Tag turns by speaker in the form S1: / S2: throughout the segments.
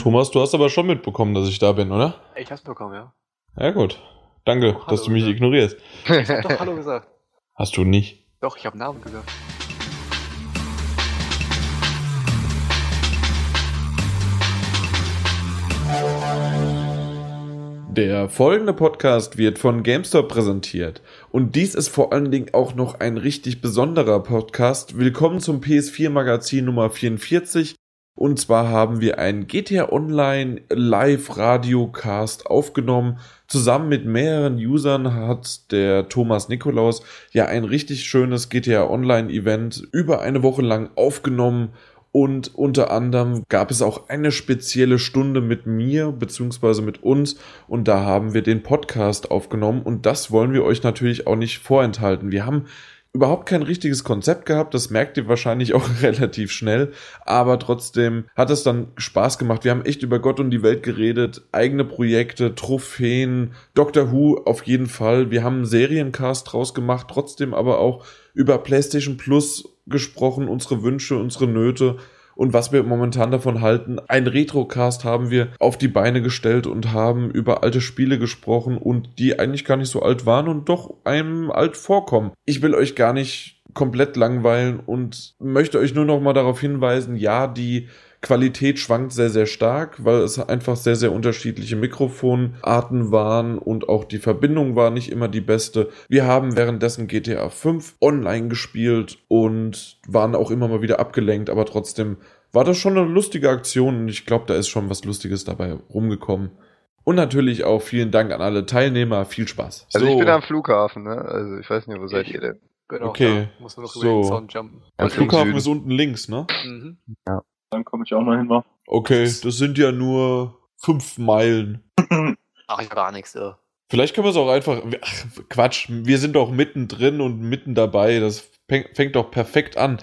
S1: Thomas, du hast aber schon mitbekommen, dass ich da bin, oder?
S2: Ich hab's bekommen, ja.
S1: Ja, gut. Danke,
S2: Oh,
S1: dass du mich
S2: ja.
S1: ignorierst.
S2: Ich hab doch Hallo gesagt.
S1: Hast du nicht.
S2: Doch, ich hab Namen gesagt.
S1: Der folgende Podcast wird von GameStop präsentiert. Und dies ist vor allen Dingen auch noch ein richtig besonderer Podcast. Willkommen zum PS4 Magazin Nummer 44. Und zwar haben wir einen GTA Online Live Radiocast aufgenommen. Zusammen mit mehreren Usern hat der Thomas Nikolaus ja ein richtig schönes GTA Online Event über eine Woche lang aufgenommen. Und unter anderem gab es auch eine spezielle Stunde mit mir beziehungsweise mit uns und da haben wir den Podcast aufgenommen und das wollen wir euch natürlich auch nicht vorenthalten. Wir haben überhaupt kein richtiges Konzept gehabt, das merkt ihr wahrscheinlich auch relativ schnell, aber trotzdem hat es dann Spaß gemacht. Wir haben echt über Gott und die Welt geredet, eigene Projekte, Trophäen, Doctor Who auf jeden Fall. Wir haben einen Seriencast draus gemacht, trotzdem aber auch über PlayStation Plus gesprochen, unsere Wünsche, unsere Nöte und was wir momentan davon halten. Ein Retrocast haben wir auf die Beine gestellt und haben über alte Spiele gesprochen und die eigentlich gar nicht so alt waren und doch einem alt vorkommen. Ich will euch gar nicht komplett langweilen und möchte euch nur noch mal darauf hinweisen, ja, die Qualität schwankt sehr, sehr stark, weil es einfach sehr, sehr unterschiedliche Mikrofonarten waren und auch die Verbindung war nicht immer die beste. Wir haben währenddessen GTA 5 online gespielt und waren auch immer mal wieder abgelenkt, aber trotzdem war das schon eine lustige Aktion und ich glaube, da ist schon was Lustiges dabei rumgekommen. Und natürlich auch vielen Dank an alle Teilnehmer. Viel Spaß.
S3: Also ich
S1: So,
S3: bin am Flughafen, ne? Also ich weiß nicht, wo seid ihr denn?
S2: Genau,
S1: Okay,
S2: da muss man noch
S1: so.
S2: über den Zaun jumpen.
S1: der
S3: Also
S1: Flughafen ist unten links, ne?
S2: Mhm.
S4: Dann komme ich auch mal hin. wa?
S1: Okay, das sind ja nur fünf Meilen.
S2: Ach, ich gar nichts, ja.
S1: Vielleicht können wir es auch einfach. Ach, Quatsch, wir sind doch mittendrin und mitten dabei. Das fängt, fängt doch perfekt an.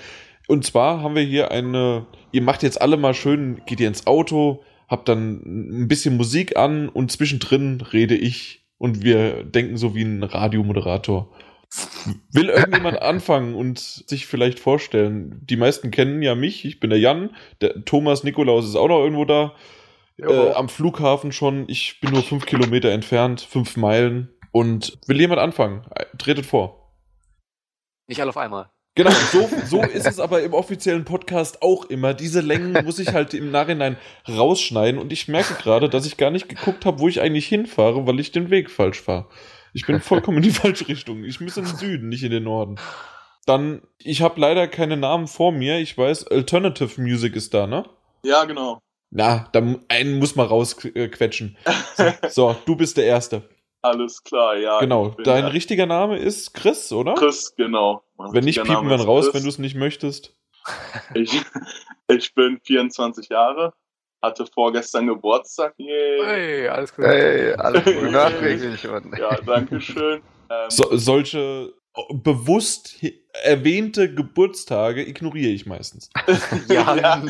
S1: Und zwar haben wir hier eine. Ihr macht jetzt alle mal schön, geht ihr ins Auto, habt dann ein bisschen Musik an und zwischendrin rede ich und wir denken so wie ein Radiomoderator. Will irgendjemand anfangen und sich vielleicht vorstellen? Die meisten kennen ja mich, ich bin der Jan, der Thomas Nikolaus ist auch noch irgendwo da. Äh, am Flughafen schon. Ich bin nur fünf Kilometer entfernt, fünf Meilen. Und will jemand anfangen? Tretet vor.
S2: Nicht alle auf einmal.
S1: Genau, so, so ist es aber im offiziellen Podcast auch immer. Diese Längen muss ich halt im Nachhinein rausschneiden. Und ich merke gerade, dass ich gar nicht geguckt habe, wo ich eigentlich hinfahre, weil ich den Weg falsch fahre. Ich bin vollkommen in die falsche Richtung. Ich muss in den Süden, nicht in den Norden. Dann, ich habe leider keine Namen vor mir. Ich weiß, Alternative Music ist da, ne?
S4: Ja, genau.
S1: Na, dann einen muss man rausquetschen. So, du bist der Erste.
S4: Alles klar, ja.
S1: Genau. Dein
S4: der
S1: richtiger Name ist Chris, oder?
S4: Chris, genau. Mein
S1: Wenn nicht, piepen wir raus,
S4: Chris.
S1: wenn du es nicht möchtest.
S4: Ich, ich bin 24 Jahre, hatte vorgestern Geburtstag. Yay.
S2: Hey, alles gut.
S3: Hey, alles gut nachträglich.
S4: Ja, danke schön. Ähm,
S1: So, solche bewusst hi- erwähnte Geburtstage ignoriere ich meistens.
S2: Ja.
S4: Ja.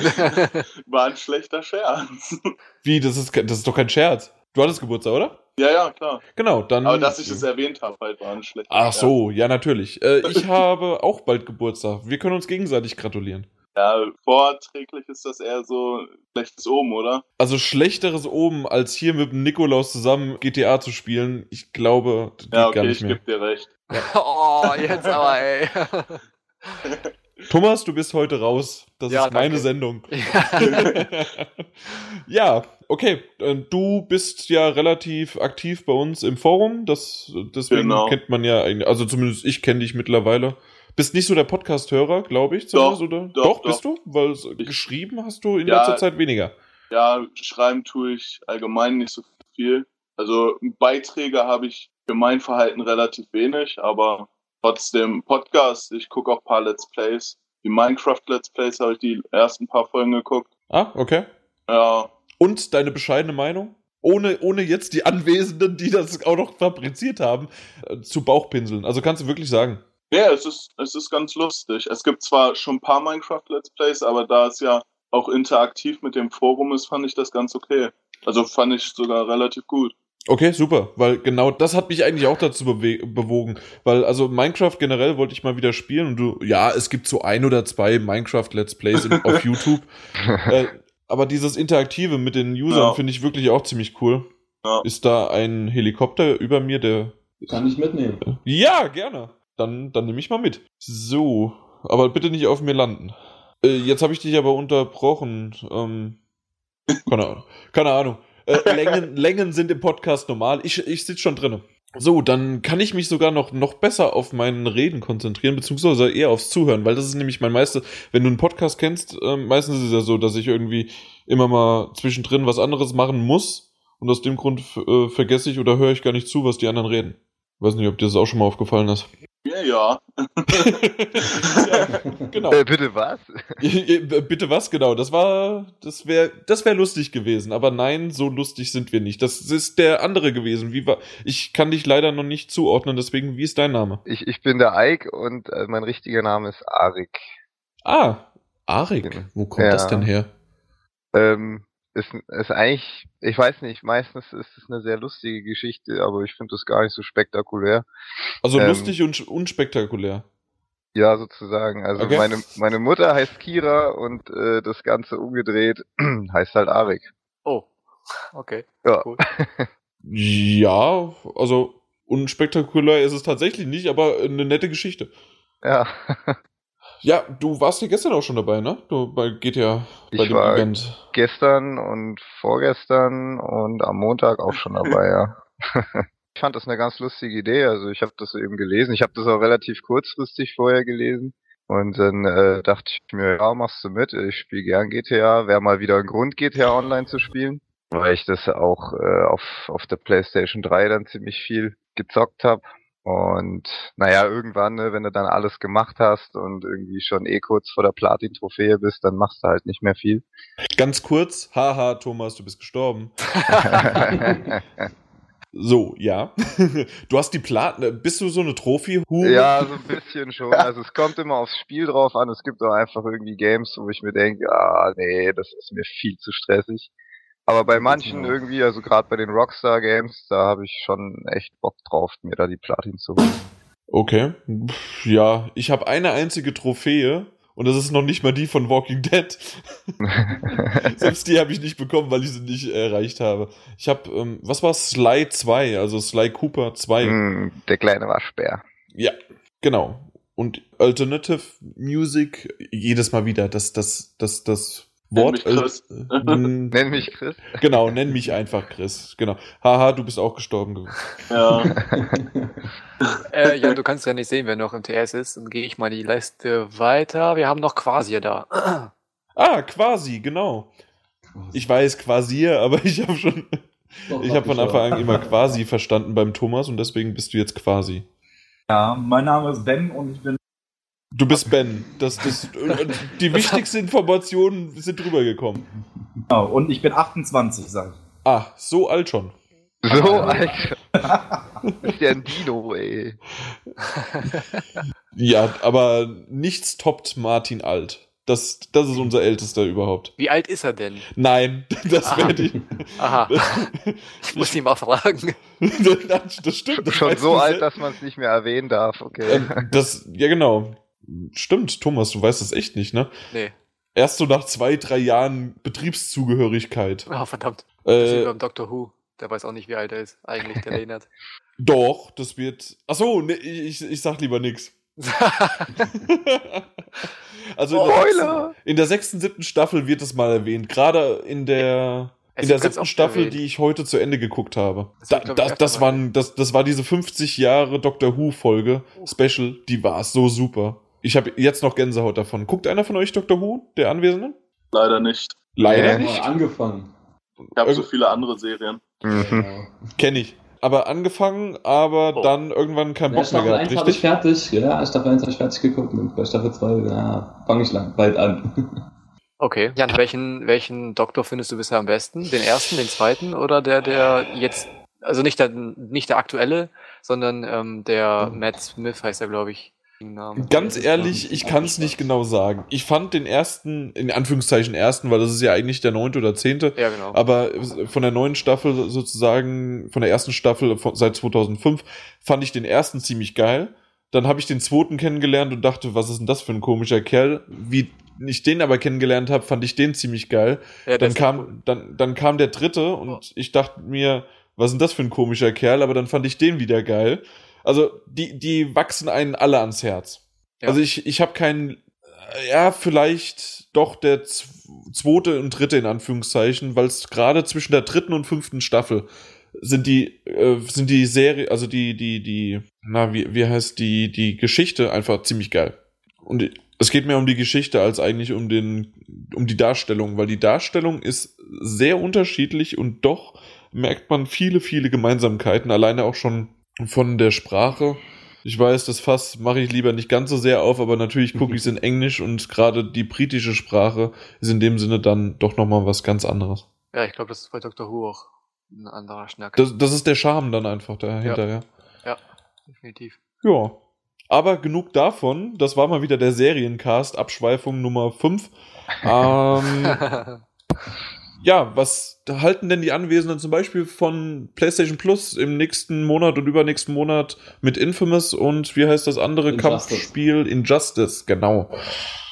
S4: War ein schlechter Scherz.
S1: Wie, das ist, das ist doch kein Scherz. Du hattest Geburtstag, oder?
S4: Ja, ja, klar.
S1: Genau, dann.
S4: Aber dass ich es erwähnt habe, halt war ein schlechter
S1: Ach
S4: Scherz.
S1: so, ja, natürlich. Äh, ich habe auch bald Geburtstag. Wir können uns gegenseitig gratulieren.
S4: Ja, vorträglich ist das eher so schlechtes Oben, oder?
S1: Also schlechteres oben, als hier mit dem Nikolaus zusammen GTA zu spielen. Ich glaube, das geht
S4: Ja,
S1: gar
S4: okay,
S1: nicht
S4: ich
S1: mehr.
S4: geb dir recht.
S2: oh, jetzt aber, ey.
S1: Thomas, du bist heute raus. Das
S2: Ja,
S1: ist meine
S2: danke.
S1: Sendung. ja, okay. Äh, Du bist ja relativ aktiv bei uns im Forum. Das, deswegen
S4: Genau.
S1: kennt man ja eigentlich, also zumindest ich kenne dich mittlerweile. Bist nicht so der Podcast-Hörer, glaube ich, zumindest,
S4: Doch,
S1: oder?
S4: doch,
S1: bist du? Weil
S4: Ich-
S1: geschrieben hast du in
S4: Ja.
S1: letzter Zeit weniger.
S4: Ja, schreiben tue ich allgemein nicht so viel. Also Beiträge habe ich für mein Verhalten relativ wenig, aber trotzdem Podcast. Ich gucke auch ein paar Let's Plays. Die Minecraft Let's Plays habe ich die ersten paar Folgen geguckt.
S1: Ah, okay.
S4: Ja,
S1: Und deine bescheidene Meinung? Ohne, ohne jetzt die Anwesenden, die das auch noch fabriziert haben, äh, zu Bauchpinseln. Also kannst du wirklich sagen.
S4: Ja es, ist, es ist ganz lustig. Es gibt zwar schon ein paar Minecraft Let's Plays, aber da es ja auch interaktiv mit dem Forum ist, fand ich das ganz okay. Also fand ich sogar relativ gut.
S1: Okay, super, weil genau das hat mich eigentlich auch dazu bewogen, weil also Minecraft generell wollte ich mal wieder spielen und du, ja, es gibt so ein oder zwei Minecraft Let's Plays in, auf YouTube. äh, aber dieses Interaktive mit den Usern
S4: Ja.
S1: finde ich wirklich auch ziemlich cool.
S4: Ja.
S1: Ist da ein Helikopter über mir, der.
S5: Kann ich mitnehmen.
S1: Ja, gerne. Dann, dann nehme ich mal mit. So, aber bitte nicht auf mir landen. Äh, jetzt habe ich dich aber unterbrochen. Ähm, keine Ahnung. Keine Ahnung. Äh, Längen, Längen sind im Podcast normal. Ich, ich sitze schon drinne. So, dann kann ich mich sogar noch, noch besser auf mein Reden konzentrieren, beziehungsweise eher aufs Zuhören, weil das ist nämlich mein meiste, wenn du einen Podcast kennst, ähm, meistens ist es ja so, dass ich irgendwie immer mal zwischendrin was anderes machen muss und aus dem Grund äh, vergesse ich oder höre ich gar nicht zu, was die anderen reden. Weiß nicht, ob dir das auch schon mal aufgefallen ist.
S4: Ja, ja.
S1: ja, genau.
S3: Äh, bitte was?
S1: Bitte was genau? Das war, das wäre, das wäre lustig gewesen. Aber nein, so lustig sind wir nicht. Das ist der andere gewesen. Wie war? Ich kann dich leider noch nicht zuordnen. Deswegen, wie ist dein Name?
S3: Ich, ich bin der Ike und äh, mein richtiger Name ist Arik.
S1: Ah, Arik. Wo kommt
S3: Ja.
S1: das denn her?
S3: Ähm, ist, ist eigentlich, ich weiß nicht, meistens ist es eine sehr lustige Geschichte, aber ich finde das gar nicht so spektakulär.
S1: Also
S3: Ähm.
S1: lustig und unspektakulär.
S3: Ja, sozusagen. Also
S1: Okay.
S3: meine, meine Mutter heißt Kira und äh, das Ganze umgedreht heißt halt Arik.
S2: Oh, okay.
S3: Ja.
S2: Cool.
S1: Ja, also unspektakulär ist es tatsächlich nicht, aber eine nette Geschichte.
S3: Ja.
S1: Ja, du warst ja gestern auch schon dabei, ne? Du bei GTA, bei
S3: Ich
S1: dem
S3: war
S1: Event.
S3: gestern und vorgestern und am Montag auch schon dabei, ja. ich fand das eine ganz lustige Idee. Also ich habe das eben gelesen. Ich habe das auch relativ kurzfristig vorher gelesen. Und dann äh, dachte ich mir, ja, machst du mit. Ich spiele gern GTA. Wäre mal wieder ein Grund, GTA Online zu spielen. Weil ich das auch äh, auf, auf der PlayStation 3 dann ziemlich viel gezockt habe. Und naja, irgendwann, ne, wenn du dann alles gemacht hast und irgendwie schon eh kurz vor der Platin-Trophäe bist, dann machst du halt nicht mehr viel.
S1: Ganz kurz, haha, Thomas, du bist gestorben. So, ja. Du hast die Platten. Bist du so eine Trophy-Hure?
S3: Ja, so ein bisschen schon. Also es kommt immer aufs Spiel drauf an. Es gibt auch einfach irgendwie Games, wo ich mir denke, ah nee, das ist mir viel zu stressig. Aber bei manchen irgendwie, also gerade bei den Rockstar Games, da habe ich schon echt Bock drauf, mir da die Platin zu holen.
S1: Okay. Ja, ich habe eine einzige Trophäe und das ist noch nicht mal die von Walking Dead. Selbst die habe ich nicht bekommen, weil ich sie nicht erreicht habe. Ich habe, ähm, was war Sly 2, also Sly Cooper 2.
S3: Hm, Der kleine Waschbär.
S1: Ja, genau. Und Alternative Music, jedes Mal wieder, das, das, das, das Wort.
S4: mich Chris.
S1: äh, ähm,
S3: Nenn mich Chris.
S1: genau, nenn mich einfach Chris. Genau. Haha, du bist auch gestorben.
S4: Ja.
S2: Äh, Jan, du kannst ja nicht sehen, wer noch im TS ist. Dann gehe ich mal die Leiste weiter. Wir haben noch Quasi da.
S1: Ah, quasi, genau. Ich weiß quasi, aber ich habe schon,
S5: Doch,
S1: ich
S5: hab
S1: habe von Anfang an immer quasi verstanden beim Thomas und deswegen bist du jetzt quasi.
S6: Ja, mein Name ist Ben und ich bin.
S1: Du bist Ben. Das, das, die wichtigsten Informationen sind rübergekommen.
S6: Genau, und ich bin 28, sag ich.
S1: Ah, so alt schon.
S3: So, Alter. ist ja ein Dino, ey.
S1: Ja, aber nichts toppt Martin alt. Das, das ist unser ältester überhaupt.
S2: Wie alt ist er denn?
S1: Nein, das
S2: Ah.
S1: werde ich.
S2: Aha, ich muss ihn mal fragen.
S1: das, das stimmt. Das
S3: Schon so alt, dass man es nicht mehr erwähnen darf, okay.
S1: Ähm, das, ja, genau. Stimmt, Thomas, du weißt das echt nicht, ne?
S2: Nee.
S1: Erst so nach zwei, drei Jahren Betriebszugehörigkeit.
S2: Oh, verdammt. Das ist
S1: Äh,
S2: beim Dr. Who. Der weiß auch nicht, wie alt er ist. Eigentlich, der Lehnert.
S1: doch, das wird. Achso, ne, ich, ich sag lieber nix. also in der,
S3: Spoiler!
S1: sechsten, in der sechsten, siebten Staffel wird es mal erwähnt. Gerade in der.
S2: Es
S1: In der siebten Staffel,
S2: erwähnt.
S1: die ich heute zu Ende geguckt habe.
S2: Das
S1: Da, das, das, waren, das, das war diese 50 Jahre Doctor Who-Folge, Special, die war so super. Ich habe jetzt noch Gänsehaut davon. Guckt einer von euch Doctor Who, der Anwesenden?
S4: Leider nicht.
S1: Leider
S3: Nee.
S1: nicht.
S5: Mal angefangen.
S4: Ich habe so viele andere Serien.
S3: Mhm.
S5: Ja.
S1: Kenne ich. Aber angefangen, aber
S2: Oh.
S1: dann irgendwann keinen
S5: Ja,
S1: Bock mehr gehabt,
S5: 1 habe ich
S1: richtig?
S5: fertig. Ja, Staffel 1 habe ich fertig geguckt und bei Staffel 2, ja, fange ich lang, bald an.
S2: Okay. Jan, welchen, welchen Doktor findest du bisher am besten? Den ersten, den zweiten oder der, der jetzt, also nicht der, nicht der aktuelle, sondern ähm, der Matt Smith heißt er, glaube ich. Namen.
S1: Ganz ehrlich, ich kann es nicht genau sagen. Ich fand den ersten, in Anführungszeichen ersten, weil das ist ja eigentlich der neunte oder zehnte,
S2: Ja, genau.
S1: aber von der neuen Staffel sozusagen, von der ersten Staffel von, seit 2005, fand ich den ersten ziemlich geil. Dann habe ich den zweiten kennengelernt und dachte, was ist denn das für ein komischer Kerl? Wie ich den aber kennengelernt habe, fand ich den ziemlich geil.
S2: Ja,
S1: Dann kam,
S2: cool.
S1: dann, dann kam der dritte und
S2: Oh.
S1: ich dachte mir, was ist denn das für ein komischer Kerl? Aber dann fand ich den wieder geil. Also, die, die wachsen einen alle ans Herz.
S2: Ja.
S1: Also, ich, ich habe keinen, äh, ja, vielleicht doch der zweite und dritte in Anführungszeichen, weil es gerade zwischen der dritten und fünften Staffel sind die, äh, sind die Serie, also die, die, die, na, wie, wie heißt die, die Geschichte einfach ziemlich geil. Und es geht mehr um die Geschichte als eigentlich um den, um die Darstellung, weil die Darstellung ist sehr unterschiedlich und doch merkt man viele, viele Gemeinsamkeiten, alleine auch schon von der Sprache. Ich weiß, das Fass mache ich lieber nicht ganz so sehr auf, aber natürlich gucke ich es in Englisch und gerade die britische Sprache ist in dem Sinne dann doch nochmal was ganz anderes.
S2: Ja, ich glaube, das ist bei Dr. Who auch ein anderer Schnack.
S1: Das, das ist der Charme dann einfach dahinter, ja.
S2: ja, definitiv.
S1: Ja. Aber genug davon. Das war mal wieder der Seriencast, Abschweifung Nummer 5. Ähm, ja, was halten denn die Anwesenden zum Beispiel von PlayStation Plus im nächsten Monat und übernächsten Monat mit Infamous und wie heißt das andere
S5: Injustice.
S1: Kampfspiel? Injustice, genau.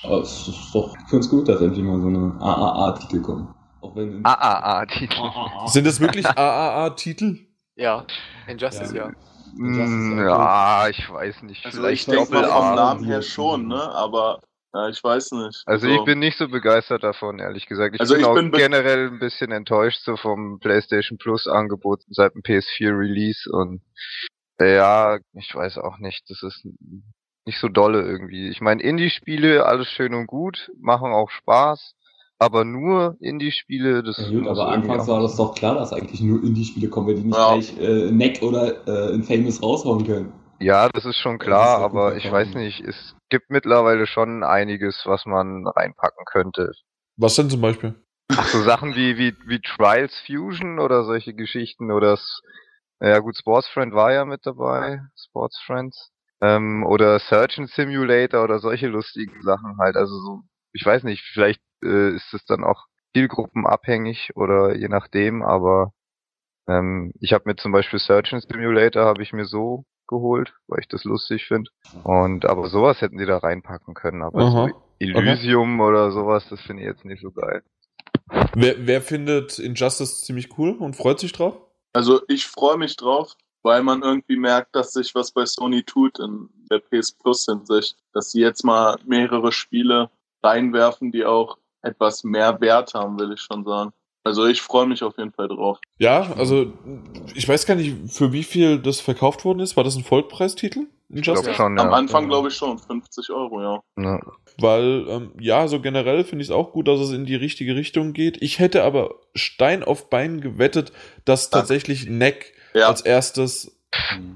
S5: Aber es ist doch, ich finde es gut, dass endlich mal so eine AAA-Titel kommen.
S3: AAA-Titel.
S5: AAA.
S1: Sind das wirklich AAA-Titel?
S2: ja, Injustice, ja.
S5: Ja.
S3: Hm,
S5: okay.
S3: ja, ich weiß nicht.
S4: Also
S3: Vielleicht
S4: ich denke mal vom. Namen her schon, ne? Aber ja, ich weiß nicht.
S3: Also ich bin nicht so begeistert davon, ehrlich gesagt. Ich
S4: Also
S3: bin
S4: ich
S3: auch
S4: bin
S3: generell ein bisschen enttäuscht so vom PlayStation Plus Angebot seit dem PS4 Release und äh, ja, ich weiß auch nicht, das ist nicht so dolle irgendwie. Ich meine, Indie-Spiele, alles schön und gut, machen auch Spaß, aber nur Indie-Spiele, das
S5: Ja, gut, aber anfangs war das doch klar, dass eigentlich nur Indie-Spiele kommen, weil die nicht
S4: Ja.
S5: gleich äh, Neck oder äh, Infamous raushauen können.
S3: Ja, das ist schon klar,
S5: ist
S3: aber ich weiß nicht, es gibt mittlerweile schon einiges, was man reinpacken könnte.
S1: Was denn zum Beispiel?
S3: Ach, so Sachen wie, wie, wie Trials Fusion oder solche Geschichten oder s- ja gut, Sportsfriend war ja mit dabei, Sportsfriends. Ähm, oder Surgeon Simulator oder solche lustigen Sachen halt. Also so, ich weiß nicht, vielleicht äh, ist es dann auch zielgruppenabhängig oder je nachdem, aber ähm, ich habe mir zum Beispiel Surgeon Simulator habe ich mir so geholt, weil ich das lustig finde. Und aber sowas hätten sie da reinpacken können, aber so Elysium oder sowas, das finde ich jetzt nicht so geil.
S1: Wer, wer findet Injustice ziemlich cool und freut sich drauf?
S4: Also ich freue mich drauf, weil man irgendwie merkt, dass sich was bei Sony tut in der PS Plus Hinsicht, dass sie jetzt mal mehrere Spiele reinwerfen, die auch etwas mehr Wert haben, will ich schon sagen. Also ich freue mich auf jeden Fall drauf.
S1: Ja, also ich weiß gar nicht, für wie viel das verkauft worden ist. War das ein Vollpreistitel?
S3: Ich glaube
S1: Injustice?
S3: schon,
S4: Am
S3: ja.
S4: Anfang glaube ich schon 50 Euro, ja.
S3: ja.
S1: Weil, ähm, ja, so generell finde ich es auch gut, dass es in die richtige Richtung geht. Ich hätte aber Stein auf Bein gewettet, dass
S4: Ja.
S1: tatsächlich Neck
S4: Ja.
S1: als erstes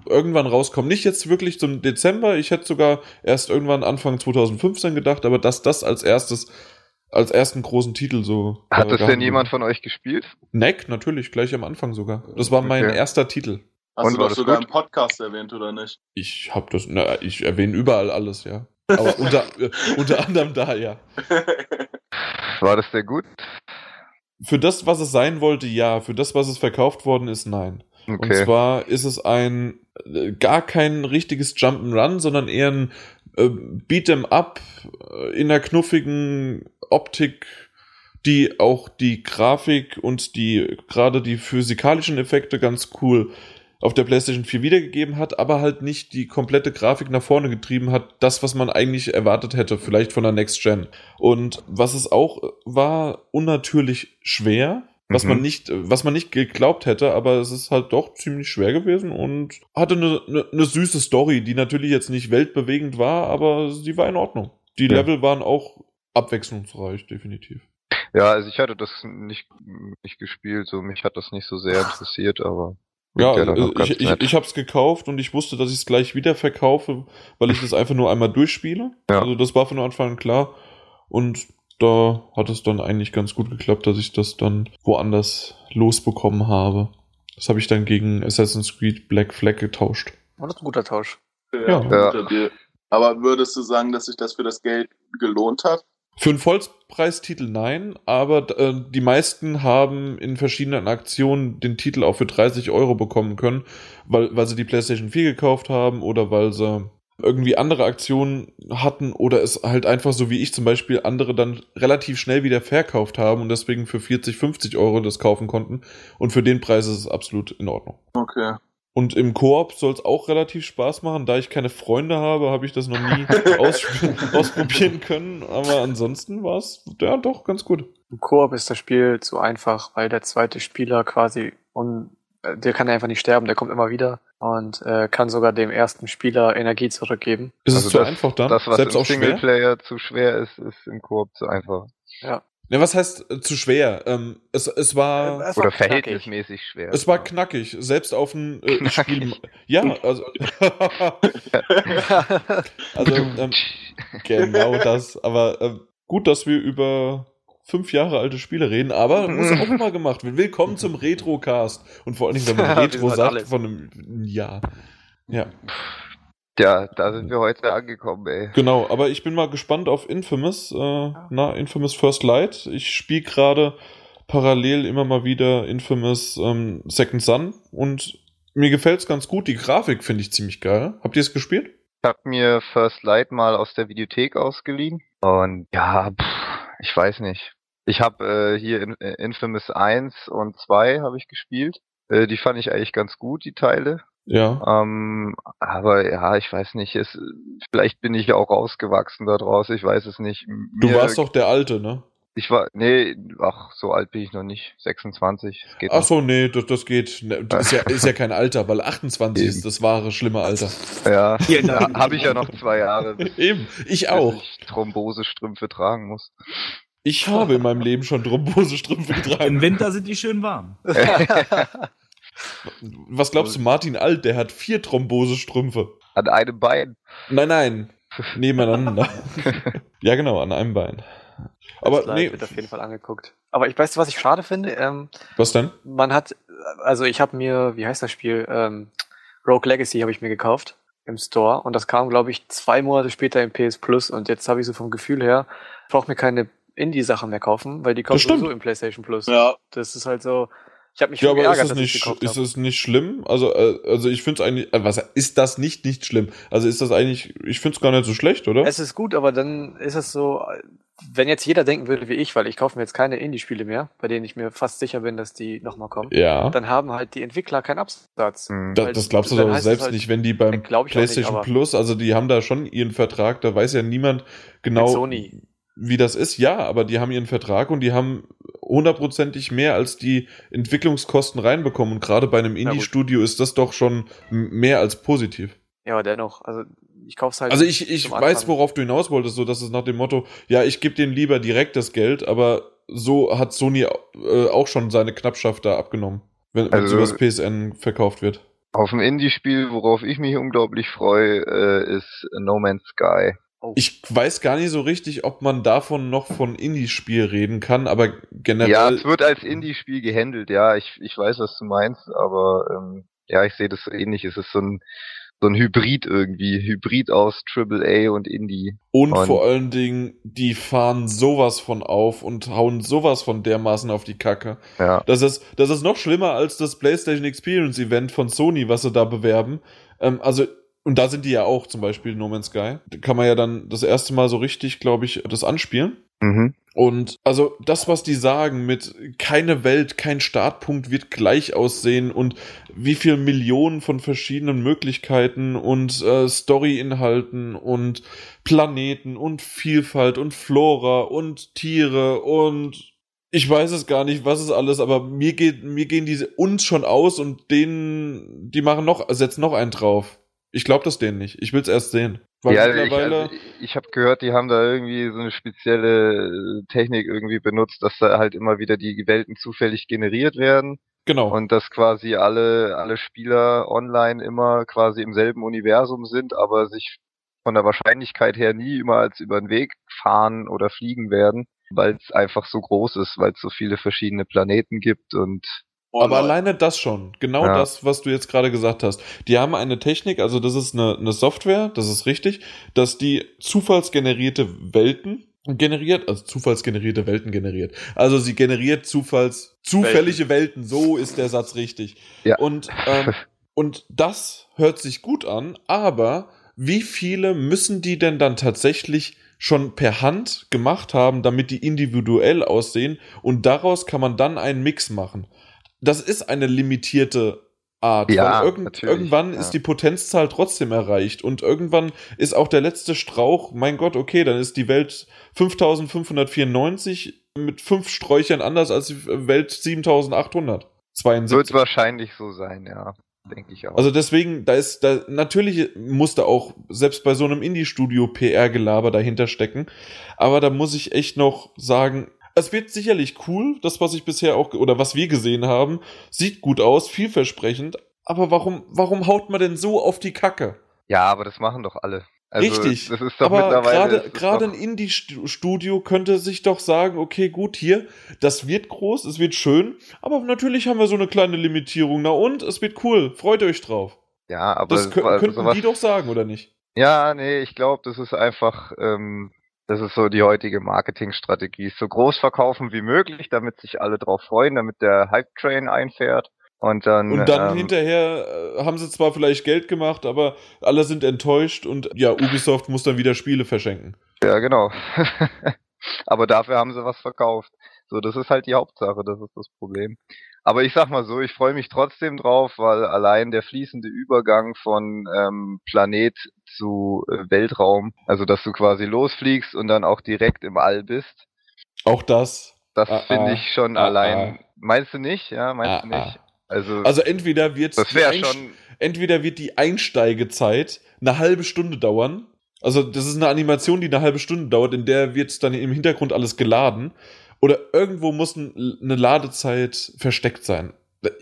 S1: irgendwann rauskommt. Nicht jetzt wirklich zum Dezember, ich hätte sogar erst irgendwann Anfang 2015 gedacht, aber dass das als erstes, als ersten großen Titel so.
S3: Hat
S1: äh,
S3: das denn jemand von euch gespielt?
S1: Neck, natürlich, gleich am Anfang sogar. Das war mein
S3: Okay.
S1: erster Titel.
S4: Hast
S3: Und
S4: du
S3: das
S4: sogar
S3: gut?
S4: im Podcast erwähnt, oder nicht?
S1: Ich hab das, na, ich erwähne überall alles, ja. Aber unter, äh, unter anderem da, ja.
S3: War das sehr gut?
S1: Für das, was es sein wollte, ja. Für das, was es verkauft worden ist, nein. Und
S3: Okay.
S1: zwar ist es ein äh, gar kein richtiges Jump'n'Run, sondern eher ein äh, Beat'em Up äh, in der knuffigen Optik, die auch die Grafik und die gerade die physikalischen Effekte ganz cool auf der PlayStation 4 wiedergegeben hat, aber halt nicht die komplette Grafik nach vorne getrieben hat, das, was man eigentlich erwartet hätte, vielleicht von der Next Gen. Und was es auch war, unnatürlich schwer, was
S3: Mhm.
S1: man nicht, was man nicht geglaubt hätte, aber es ist halt doch ziemlich schwer gewesen und hatte eine, eine, eine süße Story, die natürlich jetzt nicht weltbewegend war, aber sie war in Ordnung. Die
S3: Ja.
S1: Level waren auch abwechslungsreich, definitiv.
S3: Ja, also ich hatte das nicht, nicht gespielt, so mich hat das nicht so sehr interessiert, aber
S1: Ja, äh, ich, ich, ich habe es gekauft und ich wusste, dass ich es gleich wieder verkaufe, weil ich das einfach nur einmal durchspiele.
S3: Ja.
S1: Also das war von Anfang an klar. Und da hat es dann eigentlich ganz gut geklappt, dass ich das dann woanders losbekommen habe. Das habe ich dann gegen Assassin's Creed Black Flag getauscht.
S2: Und das ein guter Tausch.
S1: Ja.
S4: guter Deal. Aber würdest du sagen, dass sich das für das Geld gelohnt hat?
S1: Für einen Vollpreistitel nein, aber äh, die meisten haben in verschiedenen Aktionen den Titel auch für 30 Euro bekommen können, weil, weil sie die PlayStation 4 gekauft haben oder weil sie irgendwie andere Aktionen hatten oder es halt einfach so wie ich zum Beispiel andere dann relativ schnell wieder verkauft haben und deswegen für 40, 50 Euro das kaufen konnten. Und für den Preis ist es absolut in Ordnung.
S4: Okay.
S1: Und im Koop soll es auch relativ Spaß machen. Da ich keine Freunde habe, habe ich das noch nie aus ausprobieren können. Aber ansonsten war es ja doch ganz gut.
S2: Im Koop ist das Spiel zu einfach, weil der zweite Spieler quasi un der kann einfach nicht sterben, der kommt immer wieder und äh, kann sogar dem ersten Spieler Energie zurückgeben.
S1: Ist
S3: Also
S1: es zu
S3: das-
S1: einfach dann?
S3: Das, was
S1: Selbst
S3: im
S1: auch schwer?
S3: Singleplayer zu schwer ist, ist im Koop zu einfach.
S2: Ja.
S1: Ja, was heißt äh, zu schwer? Ähm, es, es war.
S2: Es war
S3: Oder
S2: knackig.
S3: verhältnismäßig schwer.
S1: Es war knackig, selbst auf ein äh. Spiel. Ja, also. also ähm, genau das. Aber ähm, gut, dass wir über fünf Jahre alte Spiele reden, aber muss auch mal gemacht werden. Willkommen zum Retrocast. Und vor allen Dingen, wenn man Retro
S2: sind
S1: sagt,
S2: alles.
S1: von einem Jahr. Ja,
S3: ja, da sind wir heute angekommen, ey.
S1: genau. Aber ich bin mal gespannt auf Infamous. Äh, na, Infamous First Light. Ich spiele gerade parallel immer mal wieder Infamous ähm, Second Son und mir gefällt's ganz gut. Die Grafik finde ich ziemlich geil. Habt ihr es gespielt?
S3: Ich habe mir First Light mal aus der Videothek ausgeliehen. Und ja, pff, ich weiß nicht. Ich habe äh, hier in, äh, Infamous 1 und 2 habe ich gespielt. Äh, die fand ich eigentlich ganz gut, die Teile.
S1: Ja.
S3: Ähm, aber ja, ich weiß nicht. Es, vielleicht bin ich ja auch rausgewachsen da draus. Ich weiß es nicht.
S1: Du
S3: Mir-
S1: warst doch der Alte, ne?
S3: Ich war, nee, ach, so alt bin ich noch nicht. 26. Es geht
S1: Ach so, nee, das, das geht. Ne, Das ist, ja, ist ja kein Alter, weil 28 ist das wahre schlimme Alter.
S3: Ja,
S6: Dank.
S3: habe ich ja noch zwei Jahre, bis,
S1: Eben, ich auch.
S3: ich Thrombosestrümpfe tragen muss.
S1: Ich habe in meinem Leben schon Thrombosestrümpfe
S6: Im
S1: getragen.
S6: Winter sind die schön warm.
S1: Was glaubst du, Martin Alt, der hat vier Thrombosestrümpfe.
S3: An einem Bein.
S1: Nein, nein. Nebeneinander. ja, genau, an einem Bein. Aber
S2: Das
S1: nee,
S2: wird auf jeden Fall angeguckt. Aber ich weiß, was ich schade finde. Ähm,
S1: was denn?
S2: man hat, also ich habe mir, wie heißt das Spiel? Ähm, Rogue Legacy habe ich mir gekauft im Store und das kam, glaube ich, zwei Monate später im PS Plus und jetzt habe ich so vom Gefühl her, ich brauche mir keine Indie-Sachen mehr kaufen, weil die kommen
S1: Das
S2: sowieso im PlayStation Plus.
S4: Ja,
S2: Das ist halt so, ich habe mich
S1: Ja,
S2: schon
S1: aber ist
S2: geärgert,
S1: es
S2: dass ich
S1: nicht,
S2: gekauft
S1: ist
S2: habe.
S1: es nicht schlimm? Also, äh, also ich finde es eigentlich, äh, was ist das nicht nicht schlimm? Also ist das eigentlich, ich finde es gar nicht so schlecht, oder?
S2: Es ist gut, aber dann ist es so, wenn jetzt jeder denken würde wie ich, weil ich kaufe mir jetzt keine Indie-Spiele mehr, bei denen ich mir fast sicher bin, dass die nochmal kommen,
S1: ja.
S2: dann haben halt die Entwickler keinen Absatz.
S3: Hm.
S1: Das, das glaubst du doch selbst
S2: halt-
S1: nicht, wenn die beim
S2: nicht,
S1: PlayStation
S2: aber-
S1: Plus, also die haben da schon ihren Vertrag, da weiß ja niemand genau,
S2: Mit Sony.
S1: Wie das ist. Ja, aber die haben ihren Vertrag und die haben hundertprozentig mehr als die Entwicklungskosten reinbekommen. Und gerade bei einem. Indie-Studio ist das doch schon mehr als positiv.
S2: Ja, aber dennoch, also ich kauf's halt.
S1: Also ich, ich weiß, worauf du hinaus wolltest, so dass es nach dem Motto, ja, ich gebe denen lieber direkt das Geld, aber so hat Sony äh, auch schon seine Knappschaft da abgenommen, wenn
S3: Also-
S1: es übers PSN verkauft wird.
S3: Auf ein Indie-Spiel, worauf ich mich unglaublich freue, äh, ist No Man's Sky.
S2: Oh.
S1: Ich weiß gar nicht so richtig, ob man davon noch von Indie-Spiel reden kann, aber generell.
S3: Ja, es wird als Indie-Spiel gehandelt, ja, ich, ich weiß, was du meinst, aber ähm, ja, ich sehe das so ähnlich. Es ist so ein, so ein Hybrid irgendwie, Hybrid aus AAA und Indie.
S1: und
S3: und-
S1: vor allen Dingen, die fahren sowas von auf und hauen sowas von dermaßen auf die Kacke.
S3: Ja,
S1: Das ist, das ist noch schlimmer als das PlayStation Experience Event von Sony, was sie da bewerben. Ähm, also, und da sind die ja auch, zum Beispiel No Man's Sky. Da kann man ja dann das erste Mal so richtig, glaube ich, das anspielen.
S3: mhm.
S1: Und also das, was die sagen mit keine Welt, kein Startpunkt wird gleich aussehen und wie viel Millionen von verschiedenen Möglichkeiten und äh, Story-Inhalten und Planeten und Vielfalt und Flora und Tiere und ich weiß es gar nicht, was es alles, aber mir geht, mir gehen diese uns schon aus und denen, die machen noch, setzen noch einen drauf. Ich glaube das denen nicht. Ich will es erst sehen. Weil
S3: ja, ich,
S1: mittlerweile.
S3: also, ich habe gehört, die haben da irgendwie so eine spezielle äh, Technik irgendwie benutzt, dass da halt immer wieder die Welten zufällig generiert werden
S1: genau.
S3: und dass quasi alle alle Spieler online immer quasi im selben Universum sind, aber sich von der Wahrscheinlichkeit her nie immer als über den Weg fahren oder fliegen werden, weil es einfach so groß ist, weil es so viele verschiedene Planeten gibt und
S4: Oh,
S1: Aber alleine das schon. Genau
S3: Ja.
S1: das, was du jetzt gerade gesagt hast. Die haben eine Technik, also das ist eine, eine Software, das ist richtig, dass die zufallsgenerierte Welten generiert, also zufallsgenerierte Welten generiert. Also sie generiert Zufalls, zufällige Welten. so ist der Satz richtig.
S3: Ja.
S1: Und, ähm, und das hört sich gut an, aber wie viele müssen die denn dann tatsächlich schon per Hand gemacht haben, damit die individuell aussehen und daraus kann man dann einen Mix machen. Das ist eine limitierte Art.
S3: Ja,
S1: irgend, irgendwann
S3: ja.
S1: ist die Potenzzahl trotzdem erreicht und irgendwann ist auch der letzte Strauch, mein Gott, okay, dann ist die Welt 5594 mit fünf Sträuchern anders als die Welt 7800.
S3: Wird
S1: 72.
S3: wahrscheinlich so sein, ja. Denke ich auch.
S1: Also deswegen, da ist, da, natürlich muss da auch, selbst bei so einem Indie-Studio PR-Gelaber dahinter stecken. Aber da muss ich echt noch sagen, es wird sicherlich cool, das, was ich bisher auch, oder was wir gesehen haben, sieht gut aus, vielversprechend. Aber warum, warum haut man denn so auf die Kacke?
S3: ja, aber das machen doch alle. Also,
S1: Richtig.
S3: Das ist doch
S1: aber
S3: mittlerweile.
S1: gerade gerade ein Indie-Studio könnte sich doch sagen, okay, gut, hier, das wird groß, es wird schön, aber natürlich haben wir so eine kleine Limitierung. Na und, es wird cool, freut euch drauf.
S3: Ja, aber
S1: Das kö könnten
S3: sowas-
S1: die doch sagen, oder nicht?
S3: Ja, nee, ich glaube, das ist einfach, ähm, das ist so die heutige Marketingstrategie. So groß verkaufen wie möglich, damit sich alle drauf freuen, damit der Hype-Train einfährt. Und dann,
S1: Und dann
S3: ähm,
S1: hinterher äh, haben sie zwar vielleicht Geld gemacht, aber alle sind enttäuscht und ja, Ubisoft muss dann wieder Spiele verschenken.
S3: Ja, genau. Aber dafür haben sie was verkauft. So, das ist halt die Hauptsache, das ist das Problem. Aber ich sag mal so, ich freue mich trotzdem drauf, weil allein der fließende Übergang von ähm, Planet zu äh, Weltraum, also dass du quasi losfliegst und dann auch direkt im All bist,
S1: Auch das.
S3: das
S1: Ah,
S3: finde
S1: ah.
S3: ich schon
S1: Ah,
S3: allein. Meinst du nicht? Ja, meinst du
S1: Ah,
S3: nicht? Also,
S1: Also entweder wird
S3: das
S1: die
S3: schon.
S1: entweder wird die Einsteigezeit eine halbe Stunde dauern. Also das ist eine Animation, die eine halbe Stunde dauert, in der wird dann im Hintergrund alles geladen. Oder irgendwo muss ein, eine Ladezeit versteckt sein.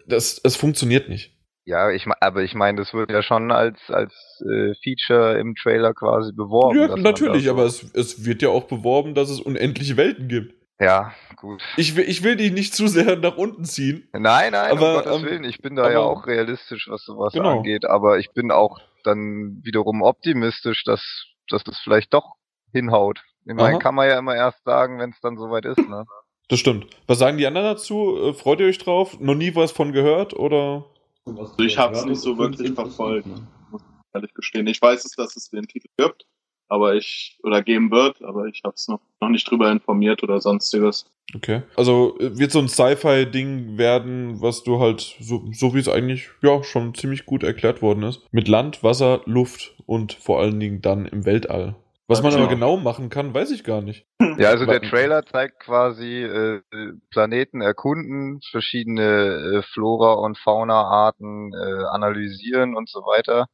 S1: Das, das funktioniert nicht.
S3: Ja, ich aber ich meine, das wird ja schon als als äh, Feature im Trailer quasi beworben.
S1: ja, natürlich,
S3: so-
S1: aber es, es wird ja auch beworben, dass es unendliche Welten gibt.
S3: Ja, gut.
S1: Ich will, ich will die nicht zu sehr nach unten ziehen.
S3: Nein, nein,
S1: Aber,
S3: um Gottes
S1: ähm,
S3: Willen. Ich bin da ja
S1: aber-
S3: auch realistisch, was sowas
S1: Genau.
S3: angeht. Aber ich bin auch dann wiederum optimistisch, dass, dass das vielleicht doch hinhaut. Ich meine, kann man ja immer erst sagen, wenn es dann soweit ist. Ne?
S1: Das stimmt. Was sagen die anderen dazu? Äh, Freut ihr euch drauf? Noch nie was von gehört? Oder?
S5: Also
S4: ich hab's nicht so wirklich verfolgt. muss ich ehrlich gestehen. Ich weiß es, dass es den Titel gibt, aber ich, oder geben wird, aber ich hab's noch, noch nicht drüber informiert oder sonstiges.
S1: Okay. Also äh, wird so ein Sci-Fi-Ding werden, was du halt, so, so wie es eigentlich ja schon ziemlich gut erklärt worden ist. Mit Land, Wasser, Luft und vor allen Dingen dann im Weltall. Was man
S4: Genau.
S1: aber genau machen kann, weiß ich gar nicht.
S3: Ja, also der Trailer zeigt quasi äh, Planeten erkunden, verschiedene äh, Flora- und Fauna-Arten äh, analysieren und so weiter.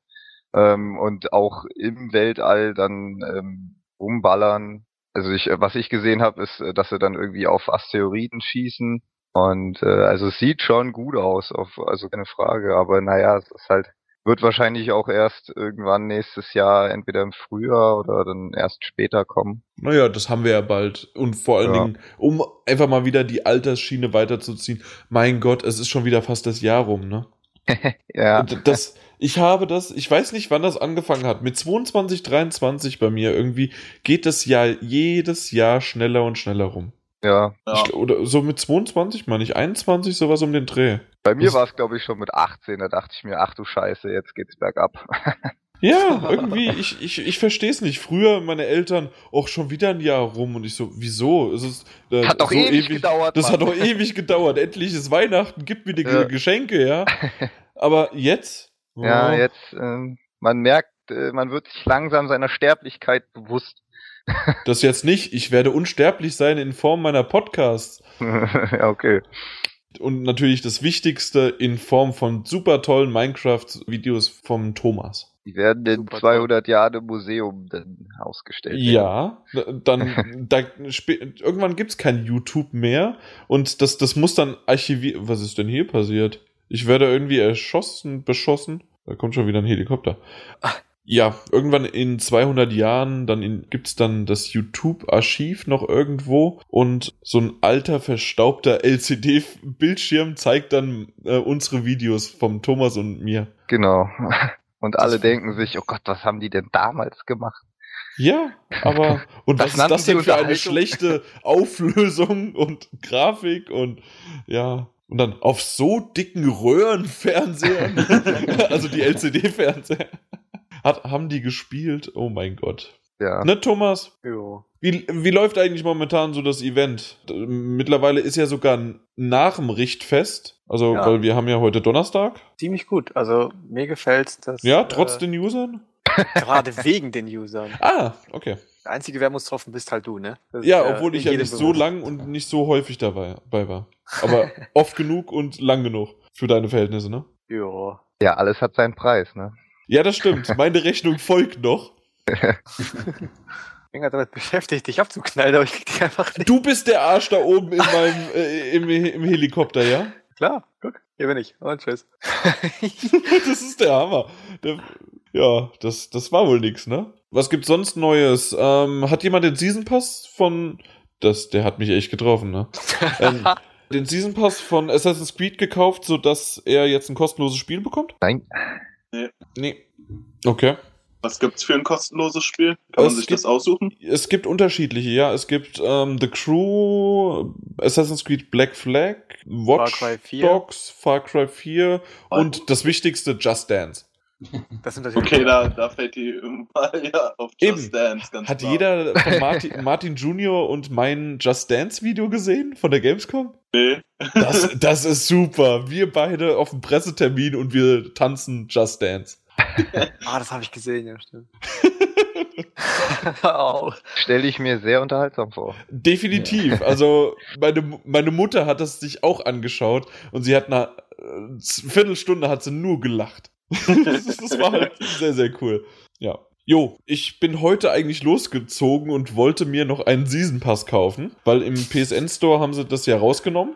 S3: Ähm, und auch im Weltall dann ähm, rumballern. Also ich, äh, was ich gesehen habe, ist, äh, dass sie dann irgendwie auf Asteroiden schießen. Und äh, also es sieht schon gut aus, auf, also keine Frage. Aber naja, es ist halt, wird wahrscheinlich auch erst irgendwann nächstes Jahr, entweder im Frühjahr oder dann erst später kommen.
S1: Naja, das haben wir ja bald. Und vor allen
S3: Ja.
S1: Dingen, um einfach mal wieder die Altersschiene weiterzuziehen. Mein Gott, es ist schon wieder fast das Jahr rum, ne?
S3: Ja.
S1: Und das, ich habe das, ich weiß nicht, wann das angefangen hat. Mit 22, 23 bei mir irgendwie geht das Jahr jedes Jahr schneller und schneller rum.
S3: Ja,
S4: Ja.
S1: Ich, oder so mit 22, meine ich, 21, sowas um den Dreh.
S3: bei mir war es glaube ich schon mit 18, da dachte ich mir, ach du Scheiße, jetzt geht's bergab.
S1: Ja, irgendwie, ich, ich, ich verstehe es nicht. Früher meine Eltern auch schon wieder ein Jahr rum und ich so, wieso? Es ist, äh,
S3: Hat doch
S1: so
S3: ewig gedauert,
S1: Das
S3: Mann.
S1: hat doch ewig gedauert. Endlich ist Weihnachten, gib mir die
S3: Ja.
S1: Geschenke, ja. Aber jetzt?
S3: Ja,
S1: oh,
S3: jetzt, ähm, man merkt, äh, man wird sich langsam seiner Sterblichkeit bewusst.
S1: Das jetzt nicht. Ich werde unsterblich sein in Form meiner Podcasts.
S3: ja, okay.
S1: Und natürlich das Wichtigste in Form von super tollen Minecraft-Videos vom Thomas.
S3: Die werden in
S2: Super
S3: 200 Jahren im Museum dann ausgestellt.
S1: Ja, dann da, irgendwann gibt's kein YouTube mehr und das, das muss dann archiviert. Was ist denn hier passiert? Ich werde irgendwie erschossen, beschossen. Da kommt schon wieder ein Helikopter. Ja, irgendwann in 200 Jahren, dann in, gibt's dann das YouTube-Archiv noch irgendwo und so ein alter, verstaubter LCD-Bildschirm zeigt dann äh, unsere Videos vom Thomas und mir.
S3: Genau. Und alle
S1: Das-
S3: denken sich, oh Gott, was haben die denn damals gemacht?
S1: Ja, aber und
S3: Das
S1: was ist das denn für eine schlechte Auflösung und Grafik und ja. Und dann auf so dicken Röhrenfernsehern, also die LCD-Fernseher. Hat, haben die gespielt? Oh mein Gott.
S3: Ja.
S1: Ne, Thomas?
S2: Jo.
S1: Wie, wie läuft eigentlich momentan so das Event? Mittlerweile ist ja sogar nach dem Richtfest. Also,
S2: Ja.
S1: weil wir haben ja heute Donnerstag.
S2: Ziemlich gut. Also mir gefällt das.
S1: Ja, trotz
S2: äh,
S1: den Usern?
S2: Gerade wegen den Usern.
S1: Ah, okay.
S2: Der einzige Wermutstropfen bist halt du, ne? Das
S1: Ja,
S2: ist, äh,
S1: obwohl ich ja nicht so lang und nicht so häufig dabei, dabei war. Aber oft genug und lang genug für deine Verhältnisse, ne?
S2: Jo.
S3: Ja, alles hat seinen Preis, ne?
S1: Ja, das stimmt. Meine Rechnung folgt noch.
S2: Ich bin gerade damit beschäftigt, dich abzuknallen, aber ich krieg dich einfach nicht.
S1: Du bist der Arsch da oben in meinem, äh, im, im Helikopter, ja?
S2: Klar, guck, hier bin ich. Und tschüss.
S1: das ist der Hammer. Der, ja, das, das war wohl nix, ne? Was gibt's sonst Neues? Ähm, hat jemand den Season Pass von. Das, der hat mich echt getroffen, ne? ähm, den Season Pass von Assassin's Creed gekauft, sodass er jetzt ein kostenloses Spiel bekommt?
S3: Nein.
S1: Nee. Okay.
S4: Was gibt's für ein kostenloses Spiel? Kann man
S1: Es
S4: sich
S1: gibt-
S4: das aussuchen?
S1: Es gibt unterschiedliche, ja. Es gibt ähm, The Crew, Assassin's Creed Black Flag, Watch
S2: Far Cry 4.
S1: Dogs, Far Cry 4 und das wichtigste Just Dance.
S2: Das sind natürlich
S4: Okay, da, da fällt die mal ja auf Just
S1: Eben.
S4: Dance ganz
S1: Hat
S4: klar.
S1: jeder von Martin, Martin Junior und mein Just Dance Video gesehen von der Gamescom?
S4: Nee.
S1: Das, das ist super. Wir beide auf dem Pressetermin und wir tanzen Just Dance.
S2: Ah, das habe ich gesehen, ja, stimmt. Au.
S3: Stelle ich mir sehr unterhaltsam vor.
S1: Definitiv. Also meine, meine Mutter hat das sich auch angeschaut und sie hat eine äh, Viertelstunde hat sie nur gelacht. das, war halt sehr, sehr cool. Ja. Jo, ich bin heute eigentlich losgezogen und wollte mir noch einen Season Pass kaufen, weil im PSN Store haben sie das ja rausgenommen.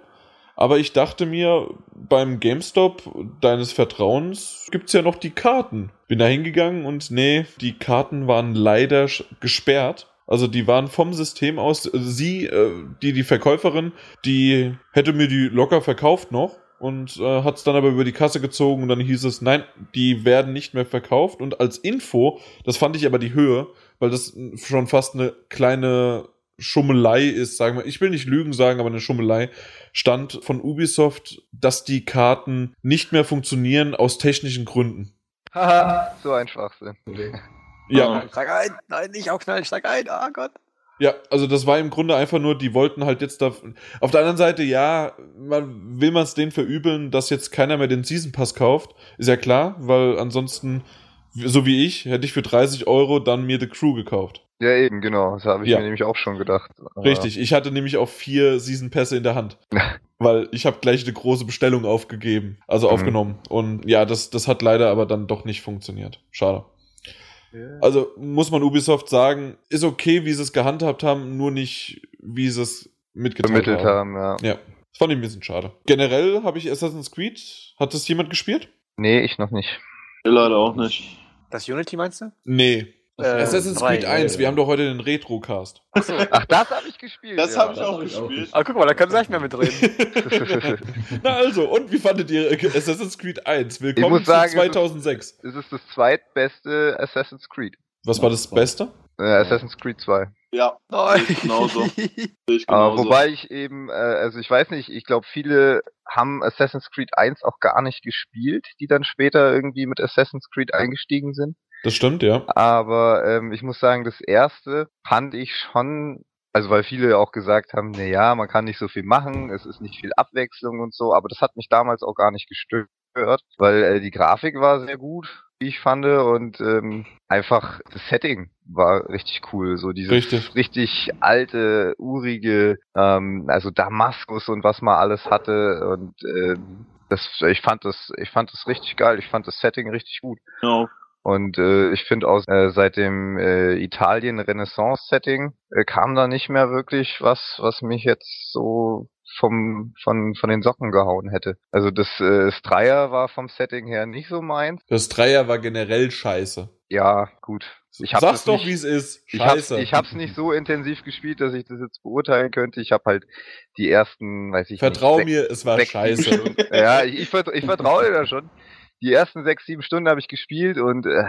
S1: Aber ich dachte mir, beim GameStop deines Vertrauens gibt's ja noch die Karten. Bin da hingegangen und nee, die Karten waren leider gesperrt. Also die waren vom System aus, äh, sie, äh, die, die Verkäuferin, die hätte mir die locker verkauft noch und äh, hat es dann aber über die Kasse gezogen und dann hieß es, nein, die werden nicht mehr verkauft. Und als Info, das fand ich aber die Höhe, weil das schon fast eine kleine Schummelei ist, sagen wir, ich will nicht Lügen sagen, aber eine Schummelei, stand von Ubisoft, dass die Karten nicht mehr funktionieren aus technischen Gründen.
S3: Haha, so ein Schwachsinn.
S1: Ja,
S2: Steig ein! Nein, nicht aufknallen, steig ein! Ah Gott!
S1: Ja, also das war im Grunde einfach nur, die wollten halt jetzt da. Auf der anderen Seite, ja, man will man es denen verübeln, dass jetzt keiner mehr den Season Pass kauft. Ist ja klar, weil ansonsten, so wie ich, hätte ich für 30 Euro dann mir The Crew gekauft.
S3: Ja, eben, genau. Das habe ich
S1: Ja.
S3: mir nämlich auch schon gedacht.
S1: Richtig, ich hatte nämlich auch vier Season Pässe in der Hand. weil ich habe gleich eine große Bestellung aufgegeben, also
S3: Mhm.
S1: aufgenommen. Und ja, das, das hat leider aber dann doch nicht funktioniert. Schade. Also muss man Ubisoft sagen, ist okay, wie sie es gehandhabt haben, nur nicht, wie sie es mitgeteilt
S3: vermittelt
S1: haben.
S3: haben, ja.
S1: Ja, das fand ich ein bisschen schade. Generell habe ich Assassin's Creed. Hat das jemand gespielt?
S3: Nee, ich noch nicht.
S4: Leider auch nicht.
S2: Das Unity meinst du?
S1: Nee.
S2: Äh,
S1: Assassin's Creed 1,
S5: ja.
S1: wir haben doch heute den Retro-Cast.
S3: Ach, das habe ich gespielt.
S4: Das
S3: ja.
S4: habe ich
S5: hab ich auch
S4: gespielt.
S2: Ah, guck mal, da können sie nicht mehr mitreden.
S1: Na also, und wie fandet ihr Assassin's Creed 1? Willkommen
S3: muss sagen,
S1: zu 2006.
S3: Es ist das zweitbeste Assassin's Creed.
S1: Was war das Beste?
S3: Äh, Assassin's Creed 2.
S4: Ja,
S2: Nein.
S4: ich genauso. Ich genauso.
S3: wobei ich eben, äh, also ich weiß nicht, ich glaube, viele haben Assassin's Creed 1 auch gar nicht gespielt, die dann später irgendwie mit Assassin's Creed eingestiegen sind.
S1: Das stimmt, ja.
S3: Aber ähm, ich muss sagen, das erste fand ich schon, also weil viele auch gesagt haben, na ja, man kann nicht so viel machen, es ist nicht viel Abwechslung und so, aber das hat mich damals auch gar nicht gestört, weil äh, die Grafik war sehr gut, wie ich fand, und ähm, einfach das Setting war richtig cool, so dieses
S1: Richtig.
S3: richtig alte, urige, ähm, also Damaskus und was man alles hatte und ähm, das, ich fand das, ich fand das richtig geil, ich fand das Setting richtig gut.
S4: Genau.
S3: Und äh, ich finde auch äh, seit dem äh, Italien-Renaissance-Setting äh, kam da nicht mehr wirklich was, was mich jetzt so vom von von den Socken gehauen hätte. Also das äh, Stryer war vom Setting her nicht so meins.
S1: Das Dreier war generell scheiße.
S3: Ja, gut. Ich hab
S1: Sag's
S3: das
S1: doch, wie es ist.
S3: Ich hab's,
S1: Scheiße.
S3: ich hab's nicht so intensiv gespielt, dass ich das jetzt beurteilen könnte. Ich habe halt die ersten, weiß ich
S1: Vertrau
S3: nicht,
S1: mir, es war scheiße.
S3: Ja, ich, ich, ich vertraue dir da schon. Die ersten sechs, sieben Stunden habe ich gespielt und äh,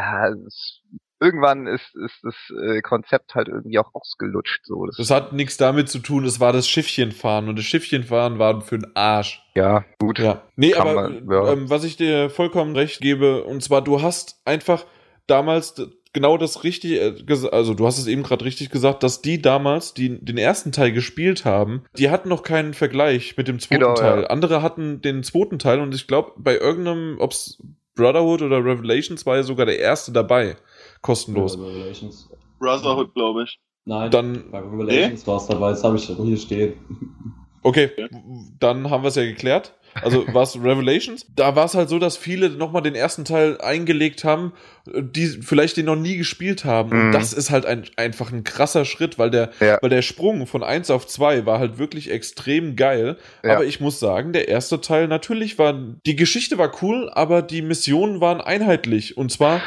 S3: es, irgendwann ist, ist das äh, Konzept halt irgendwie auch ausgelutscht. So. Das,
S1: Das hat nichts damit zu tun, es war das Schiffchenfahren und das Schiffchenfahren war für den Arsch.
S3: ja, gut.
S1: Ja. Nee, aber
S3: man, ja.
S1: ähm, was ich dir vollkommen recht gebe, und zwar, du hast einfach damals genau das richtige, äh, also du hast es eben gerade richtig gesagt, dass die damals, die den ersten Teil gespielt haben, die hatten noch keinen Vergleich mit dem zweiten
S3: Genau,
S1: Teil.
S3: ja.
S1: Andere hatten den zweiten Teil und ich glaube, bei irgendeinem, ob's Brotherhood oder Revelations war ja sogar der erste dabei. Kostenlos.
S5: Revelations.
S4: Brotherhood, glaube ich.
S5: Nein,
S1: Dann,
S5: bei Revelations war es dabei, das habe ich hier stehen.
S1: Okay, dann haben wir es ja geklärt. Also war es Revelations? Da war es halt so, dass viele nochmal den ersten Teil eingelegt haben, die vielleicht den noch nie gespielt haben. Und
S3: Mhm.
S1: das ist halt ein, einfach ein krasser Schritt, weil der,
S3: Ja.
S1: weil der Sprung von 1 auf 2 war halt wirklich extrem geil.
S3: Ja.
S1: Aber ich muss sagen, der erste Teil natürlich war, die Geschichte war cool, aber die Missionen waren einheitlich. Und zwar,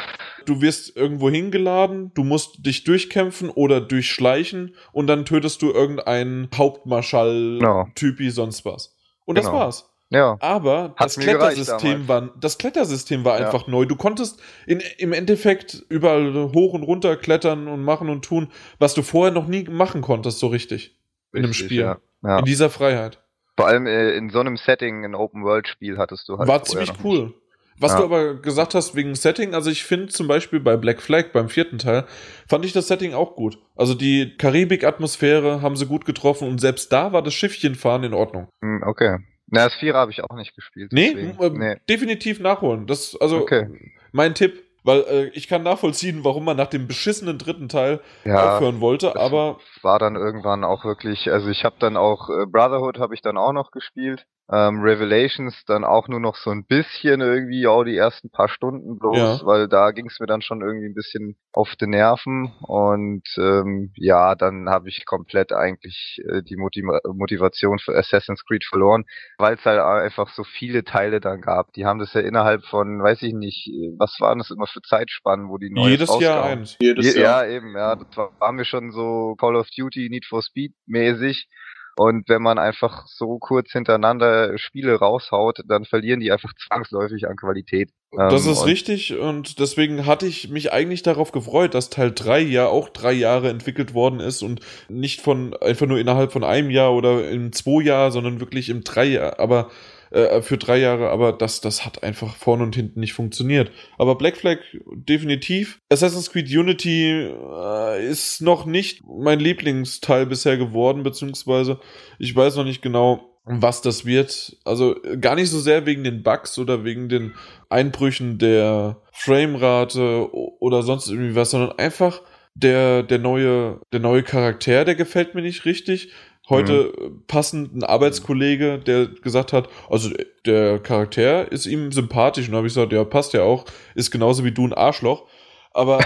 S1: du wirst irgendwo hingeladen, du musst dich durchkämpfen oder durchschleichen und dann tötest du irgendeinen Hauptmarschall,
S3: Genau.
S1: Typi, sonst was. Und das
S3: Genau.
S1: war's.
S3: Ja.
S1: Aber das Klettersystem war, das Klettersystem war
S3: Ja.
S1: einfach neu. Du konntest in, im Endeffekt überall hoch und runter klettern und machen und tun, was du vorher noch nie machen konntest, so richtig. In einem
S3: Richtig,
S1: Spiel.
S3: Ja. Ja.
S1: In dieser Freiheit.
S3: Vor allem äh, in so einem Setting, ein Open-World-Spiel hattest du halt.
S1: War ziemlich cool. Was
S3: Ja.
S1: du aber gesagt hast wegen Setting, also ich finde zum Beispiel bei Black Flag, beim vierten Teil, fand ich das Setting auch gut. Also die Karibik-Atmosphäre haben sie gut getroffen und selbst da war das Schiffchenfahren in Ordnung.
S3: Hm, okay. Na, das Vierer habe ich auch nicht gespielt.
S1: Nee, äh,
S3: nee.
S1: definitiv nachholen. Das, also
S3: Okay.
S1: mein Tipp, weil äh, ich kann nachvollziehen, warum man nach dem beschissenen dritten Teil
S3: Ja,
S1: aufhören wollte,
S3: das
S1: aber
S3: war dann irgendwann auch wirklich, also ich habe dann auch äh, Brotherhood habe ich dann auch noch gespielt. Ähm, Revelations dann auch nur noch so ein bisschen irgendwie, auch die ersten paar Stunden bloß,
S1: Ja.
S3: weil da ging es mir dann schon irgendwie ein bisschen auf die Nerven und ähm, ja, dann habe ich komplett eigentlich äh, die Motiv Motivation für Assassin's Creed verloren, weil es halt einfach so viele Teile dann gab. Die haben das ja innerhalb von, weiß ich nicht, äh, was waren das immer für Zeitspannen, wo die Neues
S1: jedes Jahr
S3: rauskamen.
S1: eins.
S4: Jedes
S3: Je-
S4: Jahr.
S3: Ja, eben, ja. Das war, war mir schon so Call of Duty, Need for Speed mäßig. Und wenn man einfach so kurz hintereinander Spiele raushaut, dann verlieren die einfach zwangsläufig an Qualität.
S1: Das
S3: Ähm,
S1: ist
S3: und-
S1: richtig und deswegen hatte ich mich eigentlich darauf gefreut, dass Teil 3 ja auch drei Jahre entwickelt worden ist und nicht von einfach nur innerhalb von einem Jahr oder im zwei Jahr, sondern wirklich im drei Jahr, aber äh, für drei Jahre, aber das, das hat einfach vorne und hinten nicht funktioniert. Aber Black Flag definitiv. Assassin's Creed Unity äh, ist noch nicht mein Lieblingsteil bisher geworden, beziehungsweise ich weiß noch nicht genau, was das wird. Also gar nicht so sehr wegen den Bugs oder wegen den Einbrüchen der Framerate oder sonst irgendwie was, sondern einfach der, der neue, der neue Charakter, der gefällt mir nicht richtig. Heute äh, passend ein Arbeitskollege, der gesagt hat, also äh, der Charakter ist ihm sympathisch. Und da habe ich gesagt, ja, passt ja auch, ist genauso wie du ein Arschloch. Aber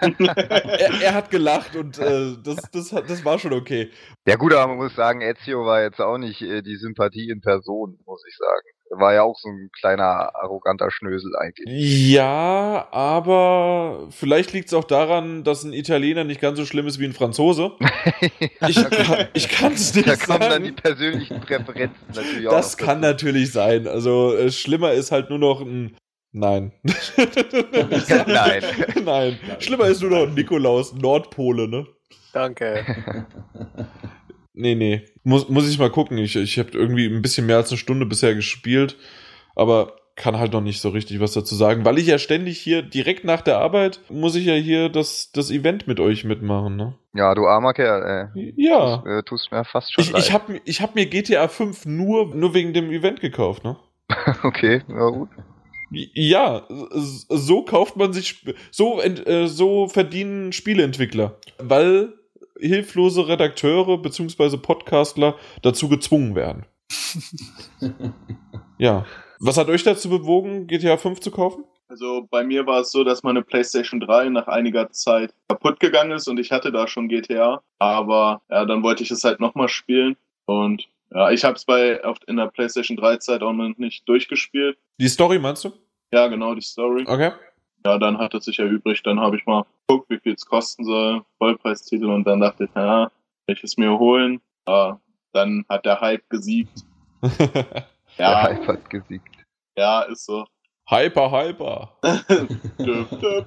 S1: ähm, er, er hat gelacht und äh, das, das, hat- das war schon okay.
S3: Ja gut, aber man muss sagen, Ezio war jetzt auch nicht äh, die Sympathie in Person, muss ich sagen. War ja auch so ein kleiner, arroganter Schnösel eigentlich.
S1: Ja, aber vielleicht liegt es auch daran, dass ein Italiener nicht ganz so schlimm ist wie ein Franzose. Ich, kann- ich kann es nicht
S3: da kommen dann die
S1: sagen.
S3: persönlichen Präferenzen natürlich auch
S1: Das kann
S3: dazu.
S1: natürlich sein. Also äh, schlimmer ist halt nur noch ein Nein.
S3: Nein.
S1: Nein. Schlimmer ist nur noch ein Nikolaus, Nordpole, ne?
S2: Danke.
S1: Nee, nee. Muss, muss ich mal gucken. Ich, ich habe irgendwie ein bisschen mehr als eine Stunde bisher gespielt, aber kann halt noch nicht so richtig was dazu sagen, weil ich ja ständig hier direkt nach der Arbeit muss ich ja hier das, das Event mit euch mitmachen, ne?
S3: Ja, du armer Kerl, ey.
S1: Ja.
S3: Tust, äh, tust mir fast schon
S1: Ich,
S3: leid.
S1: ich habe ich hab mir GTA 5 nur, nur wegen dem Event gekauft, ne?
S3: Okay, na gut.
S1: Ja, so kauft man sich, so, äh, so verdienen Spieleentwickler, weil hilflose Redakteure beziehungsweise Podcastler dazu gezwungen werden. Ja. Was hat euch dazu bewogen, GTA 5 zu kaufen?
S4: Also bei mir war es so, dass meine PlayStation 3 nach einiger Zeit kaputt gegangen ist und ich hatte da schon GTA. Aber ja, dann wollte ich es halt nochmal spielen. Und ja, ich habe es bei auf, in der PlayStation 3 Zeit auch noch nicht durchgespielt.
S1: Die Story meinst du?
S4: Ja, genau, die Story.
S1: Okay.
S4: Ja, dann hat es sich erübrigt. Dann habe ich mal geguckt, wie viel es kosten soll. Vollpreistitel. Und dann dachte ich, ja, will ich es mir holen. Ja, dann hat der Hype gesiegt.
S3: Der
S4: Ja,
S3: Hype hat gesiegt.
S4: ja, ist so.
S1: hyper, hyper.
S4: Döp, döp.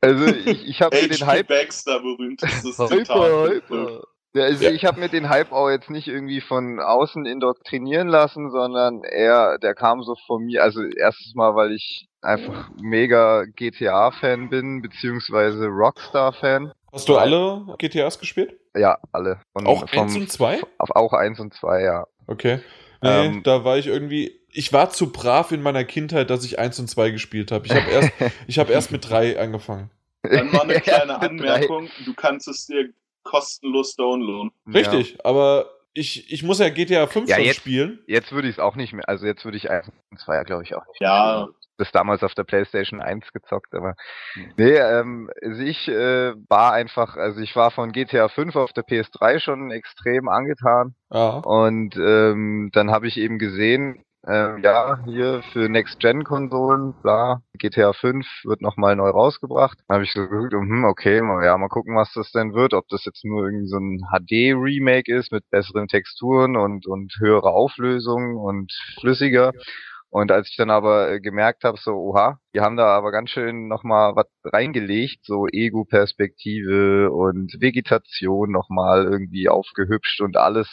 S3: Also ich, ich habe mir den Hype
S4: Baxter, berühmtestes
S3: Hyper,
S4: Zitat.
S3: hyper. Ja, also
S1: Ja.
S3: ich habe mir den Hype auch jetzt nicht irgendwie von außen indoktrinieren lassen, sondern eher, der kam so von mir, also erstes Mal, weil ich einfach mega GTA-Fan bin, beziehungsweise Rockstar-Fan.
S1: Hast du alle GTAs gespielt?
S3: Ja, alle. Und
S1: Auch
S3: vom-
S1: 1 und 2?
S3: Auf, auch eins und zwei, ja.
S1: Okay. Nee,
S3: Ähm.
S1: da war ich irgendwie. Ich war zu brav in meiner Kindheit, dass ich 1 und 2 gespielt habe. Ich habe erst, ich hab erst mit 3 angefangen.
S4: Dann mal eine kleine. Anmerkung. Du kannst es dir kostenlos downloaden.
S1: Richtig, aber ich, ich muss ja GTA 5
S3: Ja,
S1: schon
S3: jetzt-
S1: spielen.
S3: Ja, jetzt würde ich es auch nicht mehr, also jetzt würde ich eins und zwei, glaube ich, auch nicht
S4: Ja.
S3: mehr. Das damals auf der Playstation 1 gezockt, aber nee, ähm, also ich äh, war einfach, also ich war von GTA 5 auf der PS3 schon extrem angetan.
S1: Ja.
S3: Und ähm, dann habe ich eben gesehen, ähm, ja, hier für Next-Gen-Konsolen, bla, GTA 5 wird nochmal neu rausgebracht. Dann habe ich so geguckt, hm, okay, mal, ja, mal gucken, was das denn wird. Ob das jetzt nur irgendwie so ein HD-Remake ist mit besseren Texturen und, und höherer Auflösung und flüssiger. Und als ich dann aber äh, gemerkt habe, so, oha, die haben da aber ganz schön nochmal was reingelegt, so Ego-Perspektive und Vegetation nochmal irgendwie aufgehübscht und alles.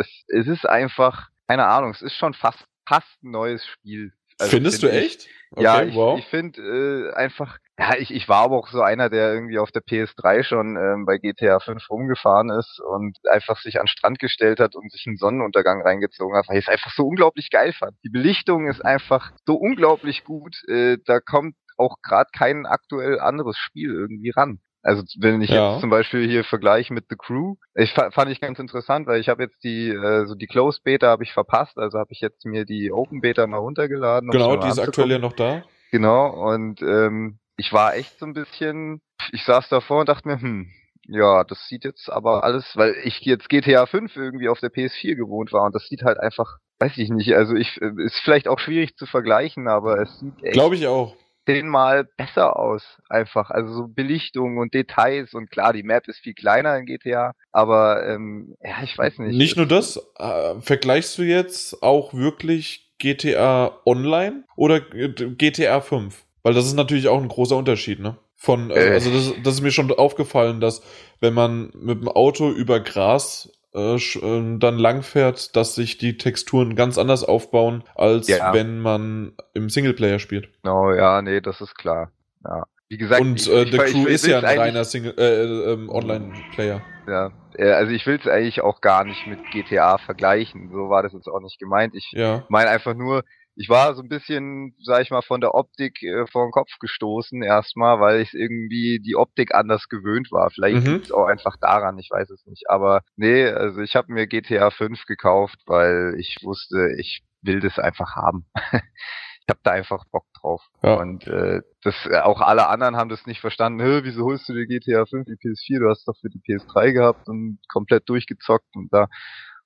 S3: Es, es ist einfach, keine Ahnung, es ist schon fast, fast ein neues Spiel. Also
S1: Findest du
S3: find ich.
S1: echt? Okay,
S3: ja, ich,
S1: wow.
S3: ich finde äh, einfach, ja, ich, ich war aber auch so einer, der irgendwie auf der PS3 schon ähm, bei GTA 5 rumgefahren ist und einfach sich an den Strand gestellt hat und sich einen Sonnenuntergang reingezogen hat, weil ich es einfach so unglaublich geil fand. Die Belichtung ist einfach so unglaublich gut, äh, da kommt auch gerade kein aktuell anderes Spiel irgendwie ran. Also wenn ich
S1: Ja.
S3: jetzt zum Beispiel hier vergleiche mit The Crew, ich fa- fand ich ganz interessant, weil ich habe jetzt die äh, so die Closed Beta habe ich verpasst, also habe ich jetzt mir die Open Beta mal runtergeladen.
S1: Genau, die ist aktuell ja noch da.
S3: Genau, und ähm, ich war echt so ein bisschen, ich saß davor und dachte mir, hm, ja, das sieht jetzt aber alles, weil ich jetzt GTA 5 irgendwie auf der PS4 gewohnt war und das sieht halt einfach, weiß ich nicht, also ich, äh, ist vielleicht auch schwierig zu vergleichen, aber es sieht echt
S1: Glaube ich auch.
S3: Zehnmal besser aus, einfach, also so Belichtung und Details und klar, die Map ist viel kleiner in GTA, aber ähm, ja, ich weiß nicht.
S1: Nicht nur das, äh, vergleichst du jetzt auch wirklich GTA Online oder GTA 5? Weil das ist natürlich auch ein großer Unterschied, ne? Von, äh,
S3: Äh.
S1: also das, das ist mir schon aufgefallen, dass wenn man mit dem Auto über Gras äh, sch- äh, dann langfährt, dass sich die Texturen ganz anders aufbauen, als
S3: Ja.
S1: wenn man im Singleplayer spielt.
S3: Genau, ja, nee, das ist klar. Ja. Wie gesagt,
S1: Und
S3: ich-
S1: äh,
S3: ich-
S1: The Crew ist ja ein reiner Single, äh, ähm, Online-Player.
S3: Ja, äh, also ich will es eigentlich auch gar nicht mit GTA vergleichen. So war das jetzt auch nicht gemeint. Ich
S1: Ja.
S3: meine einfach nur, ich war so ein bisschen, sag ich mal, von der Optik äh, vor den Kopf gestoßen erstmal, weil ich irgendwie die Optik anders gewöhnt war. Vielleicht
S1: Mhm.
S3: liegt's auch einfach daran, ich weiß es nicht. Aber nee, also ich habe mir GTA 5 gekauft, weil ich wusste, ich will das einfach haben. ich habe da einfach Bock drauf.
S1: Ja.
S3: Und äh, das äh, auch alle anderen haben das nicht verstanden. Wieso holst du dir GTA 5 die PS4? Du hast doch für die PS3 gehabt und komplett durchgezockt und da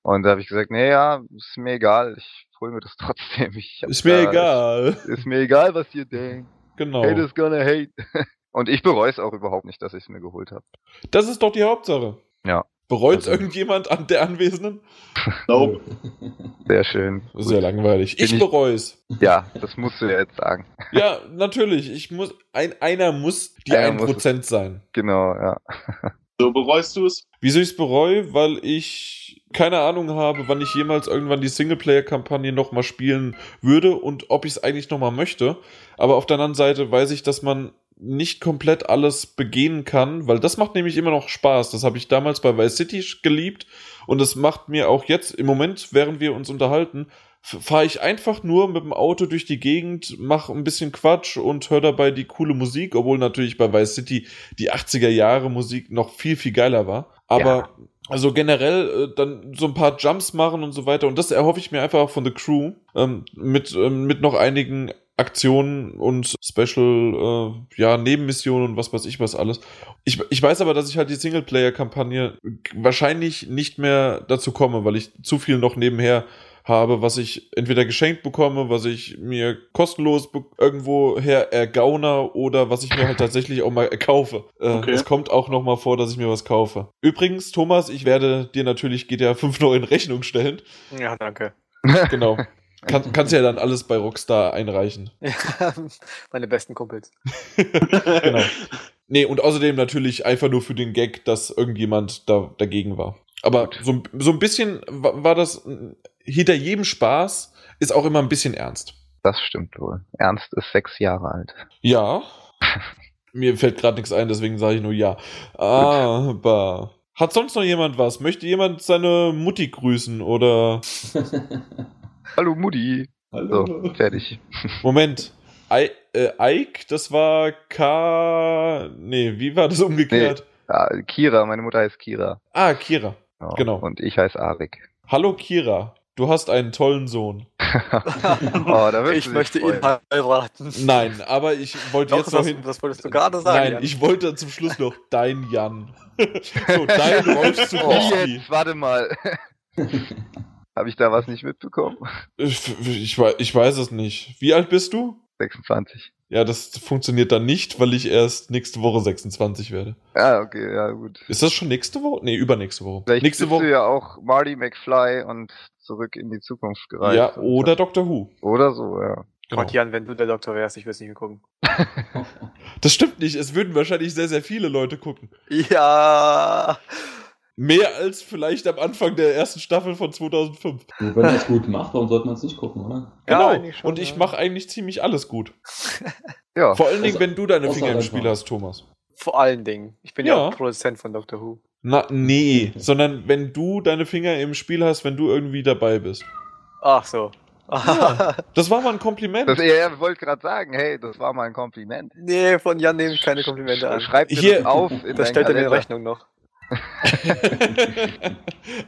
S3: und da habe ich gesagt, nee, ja, ist mir egal, ich hol mir das trotzdem. Ich
S1: Ist mir
S3: da-
S1: egal.
S3: Ist mir egal, was ihr denkt.
S1: Genau.
S3: Hate is gonna hate. Und ich bereue es auch überhaupt nicht, dass ich es mir geholt habe.
S1: Das ist doch die Hauptsache.
S3: Ja.
S1: Bereut
S3: Also-
S1: irgendjemand an der Anwesenden?
S4: Nope.
S3: Sehr schön.
S1: Sehr langweilig.
S3: Bin
S1: Ich
S3: ich-
S1: bereue es.
S3: Ja, das musst du ja jetzt sagen.
S1: Ja, natürlich. Ich muss, ein, einer muss die
S3: Einer muss
S1: 1% sein.
S3: Genau, ja.
S4: So bereust du es?
S1: Wieso ich es bereue? Weil ich keine Ahnung habe, wann ich jemals irgendwann die Singleplayer-Kampagne nochmal spielen würde und ob ich es eigentlich nochmal möchte. Aber auf der anderen Seite weiß ich, dass man nicht komplett alles begehen kann, weil das macht nämlich immer noch Spaß. Das habe ich damals bei Vice City geliebt und das macht mir auch jetzt im Moment, während wir uns unterhalten, fahre ich einfach nur mit dem Auto durch die Gegend, mache ein bisschen Quatsch und höre dabei die coole Musik, obwohl natürlich bei Vice City die 80er Jahre Musik noch viel, viel geiler war. Aber
S3: Ja.
S1: Also generell äh, dann so ein paar Jumps machen und so weiter. Und das erhoffe ich mir einfach auch von The Crew ähm, mit, ähm, mit noch einigen Aktionen und Special, äh, ja, Nebenmissionen und was weiß ich was alles. Ich, ich weiß aber, dass ich halt die Singleplayer-Kampagne wahrscheinlich nicht mehr dazu komme, weil ich zu viel noch nebenher habe, was ich entweder geschenkt bekomme, was ich mir kostenlos irgendwo her ergaune oder was ich mir halt tatsächlich auch mal kaufe. Äh,
S4: Okay.
S1: Es kommt auch noch mal vor, dass ich mir was kaufe. Übrigens, Thomas, ich werde dir natürlich GTA 5 noch in Rechnung stellen.
S2: Ja, danke.
S1: Genau. Kann, kannst ja dann alles bei Rockstar einreichen.
S2: Ja, meine besten Kumpels.
S1: Genau. Nee, und außerdem natürlich einfach nur für den Gag, dass irgendjemand da dagegen war. Aber so, so ein bisschen wa- war das hinter jedem Spaß ist auch immer ein bisschen ernst.
S3: Das stimmt wohl. Ernst ist sechs Jahre alt.
S1: Ja. Mir fällt gerade nichts ein, deswegen sage ich nur ja. Aber hat sonst noch jemand was? Möchte jemand seine Mutti grüßen oder
S3: Hallo Mutti.
S5: Hallo.
S3: So, fertig.
S1: Moment. I, äh, Ike, das war K. Nee, wie war das umgekehrt?
S3: Ja, Kira, meine Mutter heißt Kira.
S1: Ah, Kira.
S3: Ja,
S1: Genau.
S3: Und ich heiße Arik.
S1: Hallo Kira. Du hast einen tollen Sohn.
S3: Oh,
S2: ich möchte ihn
S3: freuen.
S2: heiraten.
S1: Nein, aber ich wollte
S2: Doch,
S1: jetzt noch hin.
S2: das wolltest du gerade sagen.
S1: Nein,
S2: Jan.
S1: ich wollte zum Schluss noch dein Jan. so, dein Rolf
S3: Oh,
S1: Zukowski.
S3: jetzt, warte mal. Habe ich da was nicht mitbekommen?
S1: Ich, ich, ich weiß es nicht. Wie alt bist du?
S3: 26.
S1: Ja, das funktioniert dann nicht, weil ich erst nächste Woche 26 werde.
S3: Ja, okay, ja gut.
S1: Ist das schon nächste Woche? Nee, übernächste Woche.
S3: Vielleicht
S1: nächste
S3: bist du
S1: Woche.
S3: ja auch Marty McFly und zurück in die Zukunft gereist.
S1: Ja, oder Doctor Who.
S3: Oder so, ja.
S1: Genau.
S2: Gott, Jan, wenn du der Doktor wärst, ich würde es nicht mehr gucken.
S1: Das stimmt nicht. Es würden wahrscheinlich sehr, sehr viele Leute gucken.
S2: Ja.
S1: Mehr als vielleicht am Anfang der ersten Staffel von 2005.
S5: Und wenn er es gut macht, warum sollte man es nicht gucken, oder?
S2: Ja,
S1: Genau.
S2: eigentlich schon,
S1: Und ich
S2: ja.
S1: mache eigentlich ziemlich alles gut.
S3: Ja,
S1: Vor allen Dingen, wenn du deine Finger im. Spiel hast, Thomas.
S2: Vor allen Dingen. Ich bin ja,
S1: Ja.
S2: auch Produzent von Doctor Who.
S1: Na, nee, sondern wenn du deine Finger im Spiel hast, wenn du irgendwie dabei bist.
S2: Ach so.
S1: Ja. Das war mal ein Kompliment.
S3: das, er wollte gerade sagen, hey, das war mal ein Kompliment.
S2: nee, von Jan nehme ich keine Komplimente an.
S3: Schreib dir
S1: Hier-
S3: das auf in
S2: Das stellt er mir in. Rechnung noch.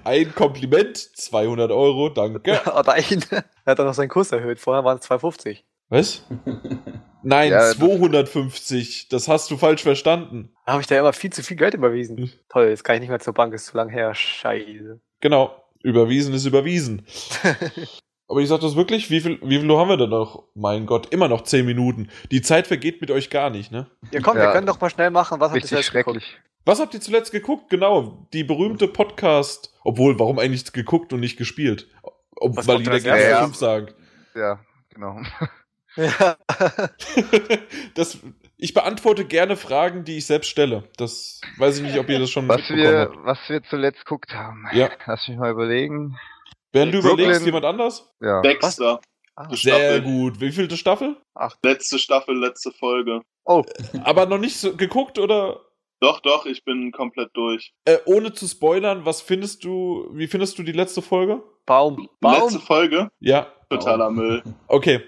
S1: ein Kompliment, 200 Euro, danke.
S2: Oder ein. Er hat dann noch seinen Kurs erhöht. Vorher waren es 250.
S1: Was? Nein,
S3: Ja, das-
S1: 250. Das hast du falsch verstanden.
S2: Da habe ich da immer viel zu viel Geld überwiesen.
S1: Hm.
S2: Toll, jetzt kann ich nicht mehr zur Bank, ist zu lang her. Scheiße.
S1: Genau. Überwiesen ist überwiesen. Aber ich sag das wirklich, wie viel, wie viel Uhr haben wir denn noch? Mein Gott, immer noch 10 Minuten. Die Zeit vergeht mit euch gar nicht, ne?
S2: Ja, komm, wir
S3: Ja.
S2: können doch mal schnell machen. Was habt ihr zuletzt geguckt?
S1: Was habt ihr zuletzt geguckt? Genau, die berühmte Podcast. Obwohl, warum eigentlich geguckt und nicht gespielt? Ob,
S2: Was
S1: weil jeder GTA
S3: erstes?
S1: 5 sagt.
S3: Ja, genau.
S2: Ja.
S1: das, ich beantworte gerne Fragen, die ich selbst stelle. Das weiß ich nicht, ob ihr das schon
S3: Was
S1: mitbekommen
S3: wir,
S1: habt.
S3: was wir zuletzt geguckt haben.
S1: Ja.
S3: Lass mich mal überlegen.
S1: Während du
S3: Brooklyn-
S1: überlegst, jemand anders?
S3: Ja.
S4: Dexter.
S2: Ah.
S1: Sehr
S4: Staffel.
S1: gut. Wie vielte Staffel?
S4: Letzte Staffel, letzte Folge.
S2: Oh,
S1: Aber noch nicht so geguckt oder?
S4: Doch, doch, ich bin komplett durch.
S1: Äh, ohne zu spoilern, was findest du, wie findest du die letzte Folge?
S2: Baum. Baum.
S4: letzte Folge,
S1: Ja,
S4: totaler Müll.
S1: okay.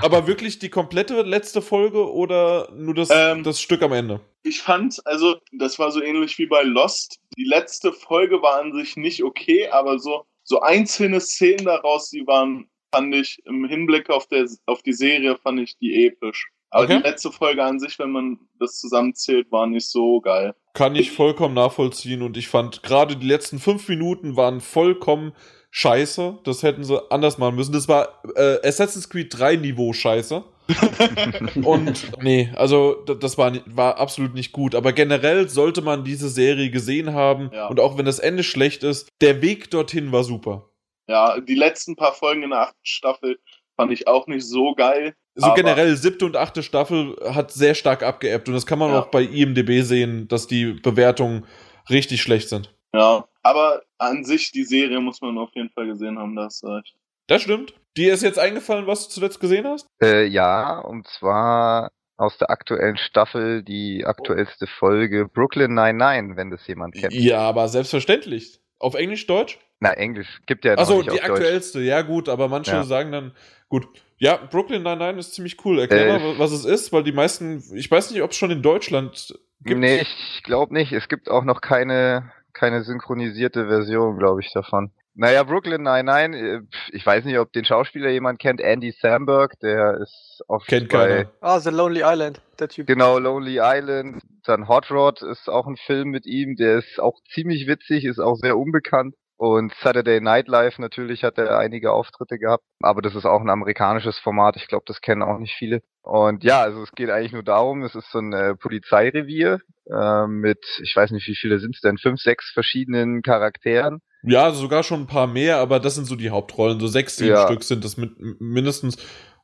S1: Aber wirklich die komplette letzte Folge oder nur das,
S4: Ähm.
S1: das Stück am Ende?
S4: Ich fand, also, das war so ähnlich wie bei Lost. Die letzte Folge war an sich nicht okay, aber so, so einzelne Szenen daraus, die waren, fand ich im Hinblick auf, der, auf die Serie, fand ich die episch. Aber
S1: Okay.
S4: die letzte Folge an sich, wenn man das zusammenzählt, war nicht so geil.
S1: Kann ich vollkommen nachvollziehen und ich fand gerade die letzten fünf Minuten waren vollkommen scheiße. Das hätten sie anders machen müssen. Das war äh, Assassin's Creed 3 Niveau scheiße. und nee, also das war, war absolut nicht gut. Aber generell sollte man diese Serie gesehen haben.
S4: Ja.
S1: Und auch wenn das Ende schlecht ist, der Weg dorthin war super.
S4: Ja, die letzten paar Folgen in der achten Staffel fand ich auch nicht so geil.
S1: So generell siebte und achte Staffel hat sehr stark abgeebbt und das kann man
S4: Ja.
S1: auch bei IMDB sehen, dass die Bewertungen richtig schlecht sind.
S4: Ja, aber an sich, die Serie muss man auf jeden Fall gesehen haben, da hast du recht.
S1: Das stimmt. Dir ist jetzt eingefallen, was du zuletzt gesehen hast?
S3: Äh, ja, und zwar aus der aktuellen Staffel die aktuellste Folge Brooklyn 99, wenn das jemand kennt.
S1: Ja, aber selbstverständlich. Auf Englisch, Deutsch?
S3: Na, Englisch gibt ja noch
S1: Achso,
S3: nicht
S1: die
S3: auf Deutsch.
S1: aktuellste. Ja, gut, aber manche
S3: Ja.
S1: sagen dann, gut. Ja, Brooklyn Nine-Nine ist ziemlich cool. Erklär
S3: Äh,
S1: mal, was es ist, weil die meisten, ich weiß nicht, ob es schon in Deutschland gibt.
S3: Nee, ich glaube nicht. Es gibt auch noch keine, keine synchronisierte Version, glaube ich, davon. Naja, Brooklyn 99, äh, ich weiß nicht, ob den Schauspieler jemand kennt, Andy Samberg, der ist oft
S1: Kennt
S3: bei,
S1: keiner.
S2: Ah, The Lonely Island. Der Typ.
S3: genau, Lonely Island. Dann Hot Rod ist auch ein Film mit ihm, der ist auch ziemlich witzig, ist auch sehr unbekannt. Und Saturday Night Live natürlich hat er einige Auftritte gehabt, aber das ist auch ein amerikanisches Format. Ich glaube, das kennen auch nicht viele. Und ja, also es geht eigentlich nur darum, es ist so ein äh, Polizeirevier äh, mit, ich weiß nicht, wie viele sind es denn, fünf, sechs verschiedenen Charakteren.
S1: Ja, sogar schon ein paar mehr, aber das sind so die Hauptrollen. So sechs, sieben
S3: Ja.
S1: Stück sind das mit, mindestens.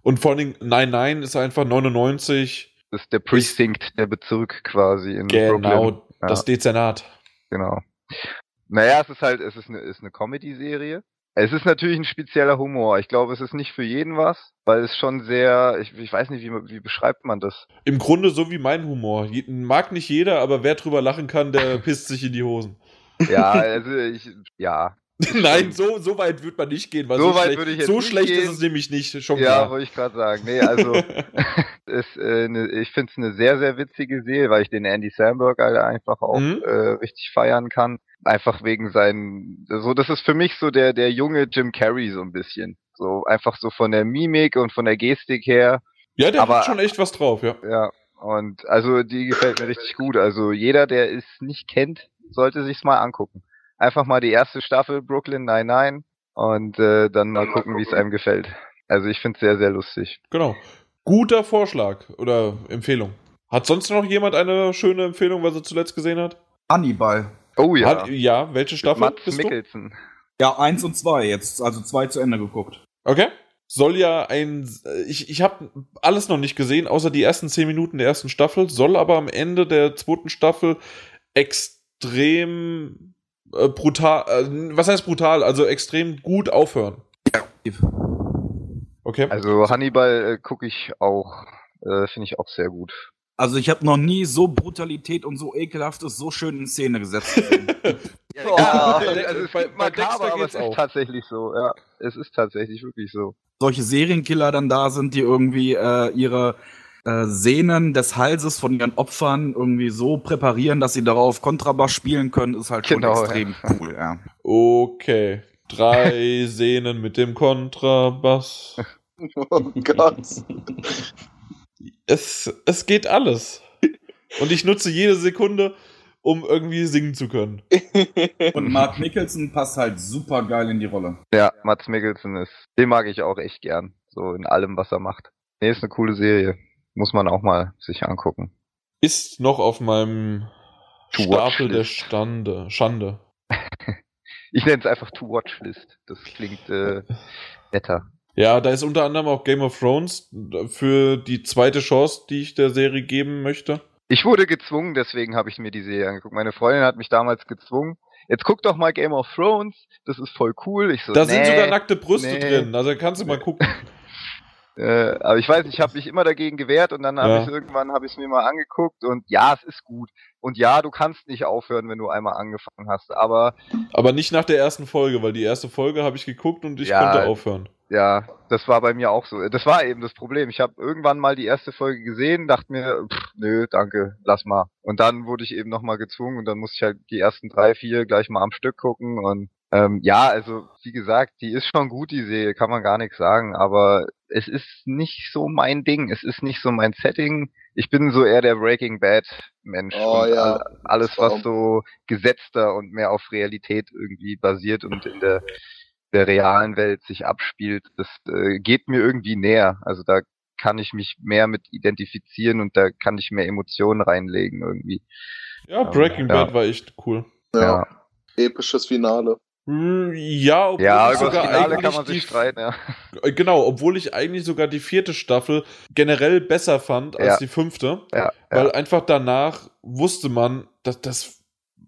S1: Und vor allen Dingen, nein, nein, ist einfach 99.
S3: Das ist der Precinct, der Bezirk quasi in
S1: Genau,
S3: Brooklyn. Ja.
S1: das Dezernat.
S3: Genau. Naja, es ist halt, es ist eine, ist eine Comedy-Serie. Es ist natürlich ein spezieller Humor. Ich glaube, es ist nicht für jeden was, weil es schon sehr, ich, ich weiß nicht, wie, wie beschreibt man das?
S1: Im Grunde so wie mein Humor. Mag nicht jeder, aber wer drüber lachen kann, der pisst sich in die Hosen.
S3: Ja, also ich, ja.
S1: Nein, so, so weit wird man nicht gehen, weil
S3: So
S1: so,
S3: weit
S1: schlecht,
S3: würde ich jetzt
S1: so
S3: nicht
S1: schlecht
S3: gehen.
S1: ist es nämlich nicht, schon
S3: Ja, wollte ich gerade sagen. Nee, also es, äh, ne, ich finde es eine sehr, sehr witzige Serie, weil ich den Andy Samberg Alter, einfach auch
S1: Mhm.
S3: äh, richtig feiern kann. Einfach wegen seinen, so das ist für mich so der der junge Jim Carrey so ein bisschen. So einfach so von der Mimik und von der Gestik her.
S1: ja, der
S3: aber-
S1: hat schon echt was drauf, ja.
S3: Ja, und also die gefällt mir richtig gut. Also jeder, der es nicht kennt, sollte sich's mal angucken. Einfach mal die erste Staffel Brooklyn 99 und äh, dann mal gucken, wie es einem gefällt. Also ich finde es sehr, sehr lustig.
S1: Genau. Guter Vorschlag oder Empfehlung. Hat sonst noch jemand eine schöne Empfehlung, was er zuletzt gesehen hat?
S6: Hannibal.
S3: Oh ja.
S1: Hat, ja, welche Staffel
S3: Mats
S1: bist du?
S3: Mikkelsen.
S6: Ja, eins und zwei jetzt, also zwei zu Ende geguckt.
S1: Okay. Soll ja ein. Ich, ich habe alles noch nicht gesehen, außer die ersten zehn Minuten der ersten Staffel. Soll aber am Ende der zweiten Staffel extrem äh, brutal. Äh, was heißt brutal? Also extrem gut aufhören. Okay.
S3: Also Hannibal äh, gucke ich auch, äh, finde ich auch sehr gut.
S6: Also ich habe noch nie so Brutalität und so ekelhaftes so schön in Szene gesetzt.
S3: Ja, also es
S1: bei- bei
S3: aber es ist
S1: auch.
S3: tatsächlich so. Ja, es ist tatsächlich wirklich so.
S6: Solche Serienkiller dann da sind, die irgendwie äh, ihre äh, Sehnen des Halses von ihren Opfern irgendwie so präparieren, dass sie darauf Kontrabass spielen können, ist halt schon
S3: Genau,
S6: extrem cool. Ja.
S1: Okay. Drei Sehnen mit dem Kontrabass.
S4: Oh Gott.
S1: Es, es geht alles. Und ich nutze jede Sekunde, um irgendwie singen zu können.
S6: Und Mark Nicholson passt halt super geil in die Rolle.
S3: Ja, Mats Mikkelsen ist, den mag ich auch echt gern. So in allem, was er macht. Nee, ist eine coole Serie. Muss man auch mal sich angucken.
S1: Ist noch auf meinem
S3: To
S1: Stapel der. Stande, Schande.
S3: Ich nenne es einfach To-Watch-List. Das klingt äh, netter.
S1: Ja, da ist unter anderem auch Game of Thrones für die zweite Chance, die ich der Serie geben möchte.
S3: Ich wurde gezwungen, deswegen habe ich mir die Serie angeguckt. Meine Freundin hat mich damals gezwungen. Jetzt guck doch mal Game of Thrones, das ist voll cool. Ich so,
S1: Da
S3: nee.
S1: sind sogar nackte Brüste
S3: nee.
S1: drin, also kannst du mal gucken.
S3: Äh, aber ich weiß, ich habe mich immer dagegen gewehrt und dann habe
S1: Ja.
S3: ich irgendwann habe ich mir mal angeguckt und ja, es ist gut. Und ja, du kannst nicht aufhören, wenn du einmal angefangen hast. Aber
S1: Aber nicht nach der ersten Folge, weil die erste Folge habe ich geguckt und ich
S3: Ja.
S1: konnte aufhören.
S3: ja, das war bei mir auch so. Das war eben das Problem. Ich habe irgendwann mal die erste Folge gesehen, dachte mir, pff, nö, danke, lass mal. Und dann wurde ich eben nochmal gezwungen und dann musste ich halt die ersten drei, vier gleich mal am Stück gucken und ähm, ja, also wie gesagt, die ist schon gut, die Serie, kann man gar nichts sagen, aber es ist nicht so mein Ding, es ist nicht so mein Setting. Ich bin so eher der Breaking Bad Mensch.
S4: Oh
S3: und
S4: ja,
S3: all- alles, was so gesetzter und mehr auf Realität irgendwie basiert und in der der realen Welt sich abspielt, das äh, geht mir irgendwie näher. Also da kann ich mich mehr mit identifizieren und da kann ich mehr Emotionen reinlegen irgendwie.
S1: Ja, Breaking
S3: Ja.
S1: Bad war echt cool.
S4: Ja, episches Finale.
S1: Hm, Ja, obwohl
S3: Ja,
S1: ich sogar
S3: Finale
S1: eigentlich
S3: kann man sich
S1: die,
S3: streiten, ja.
S1: Äh, Genau, obwohl ich eigentlich sogar die vierte Staffel generell besser fand als
S3: Ja.
S1: die fünfte.
S3: Ja,
S1: Weil einfach danach wusste man, dass das,